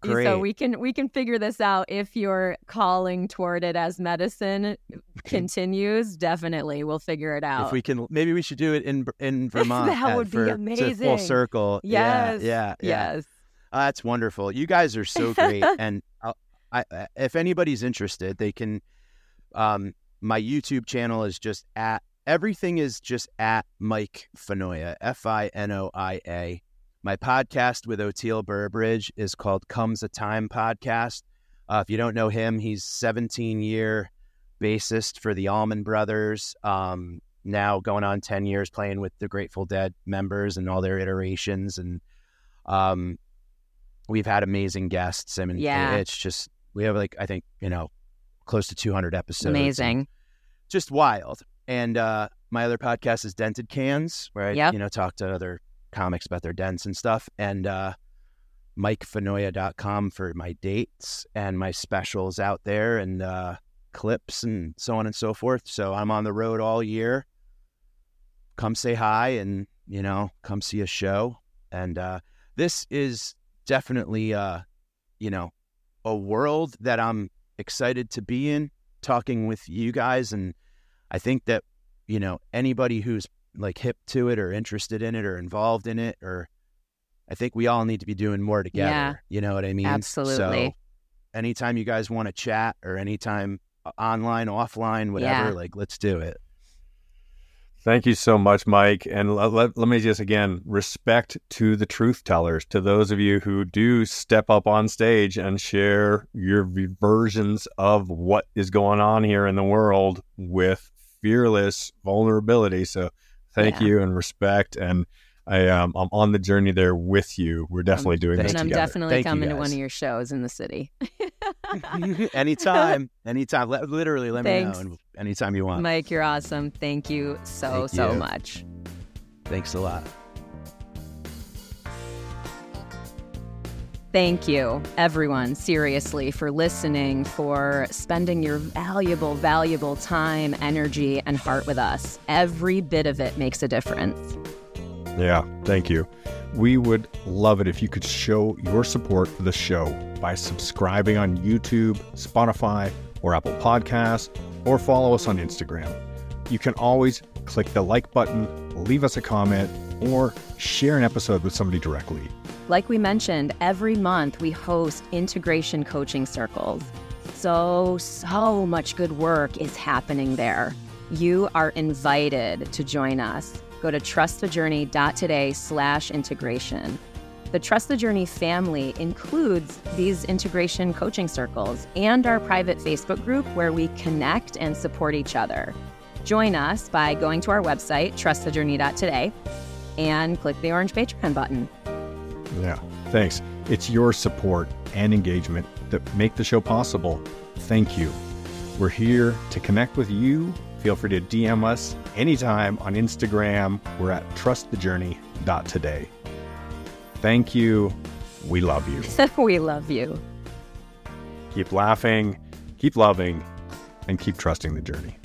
so so we can we can figure this out if your calling toward it as medicine continues. Definitely, we'll figure it out. If we can, maybe we should do it in in Vermont. That at- would be for- to amazing. full circle. yes. Yeah, yeah, yeah. Yes. Oh, that's wonderful. You guys are so great. and I'll, I, I, if anybody's interested, they can. Um, my YouTube channel is just at everything is just at Mike Finoia, F I N O I A. My podcast with Oteil Burbridge is called Comes a Time Podcast. Uh, if you don't know him, he's 17 year bassist for the Allman Brothers. Um, now going on 10 years playing with the Grateful Dead members and all their iterations. And um, we've had amazing guests. I mean, Yeah. it's just, we have like, I think, you know, close to 200 episodes. Amazing. Just wild. And uh, my other podcast is Dented Cans, where I, Yep. you know, talk to other comics about their dents and stuff. And uh, MikeFinoia.com for my dates and my specials out there and uh, clips and so on and so forth. So I'm on the road all year. Come say hi and, you know, come see a show. And uh, this is definitely, uh, you know, a world that I'm excited to be in, talking with you guys. And I think that, you know, anybody who's like hip to it or interested in it or involved in it, or I think we all need to be doing more together. Yeah. You know what I mean? Absolutely. So anytime you guys want to chat or anytime online, offline, whatever, Yeah. like let's do it. Thank you so much, Mike. And let, let, let me just again respect to the truth tellers, to those of you who do step up on stage and share your versions of what is going on here in the world with fearless vulnerability. So thank Yeah. you and respect. And I, um, I'm on the journey there with you. We're definitely doing thank this and I'm together. definitely Thank coming to one of your shows in the city. anytime, anytime. Literally, let Thanks. me know. Anytime you want. Mike, you're awesome. Thank you so, Thank so you. much. Thanks a lot. Thank you, everyone, seriously, for listening, for spending your valuable, valuable time, energy, and heart with us. Every bit of it makes a difference. Yeah, thank you. We would love it if you could show your support for the show by subscribing on YouTube, Spotify, or Apple Podcasts, or follow us on Instagram. You can always click the like button, leave us a comment, or share an episode with somebody directly. Like we mentioned, every month we host integration coaching circles. So, so much good work is happening there. You are invited to join us. Go to trustthejourney.today slash integration. The Trust the Journey family includes these integration coaching circles and our private Facebook group where we connect and support each other. Join us by going to our website, trustthejourney.today, and click the orange Patreon button. Yeah, thanks. It's your support and engagement that make the show possible. Thank you. We're here to connect with you. Feel free to DM us anytime on Instagram. We're at trustthejourney.today. Thank you. We love you. we love you. Keep laughing, keep loving, and keep trusting the journey.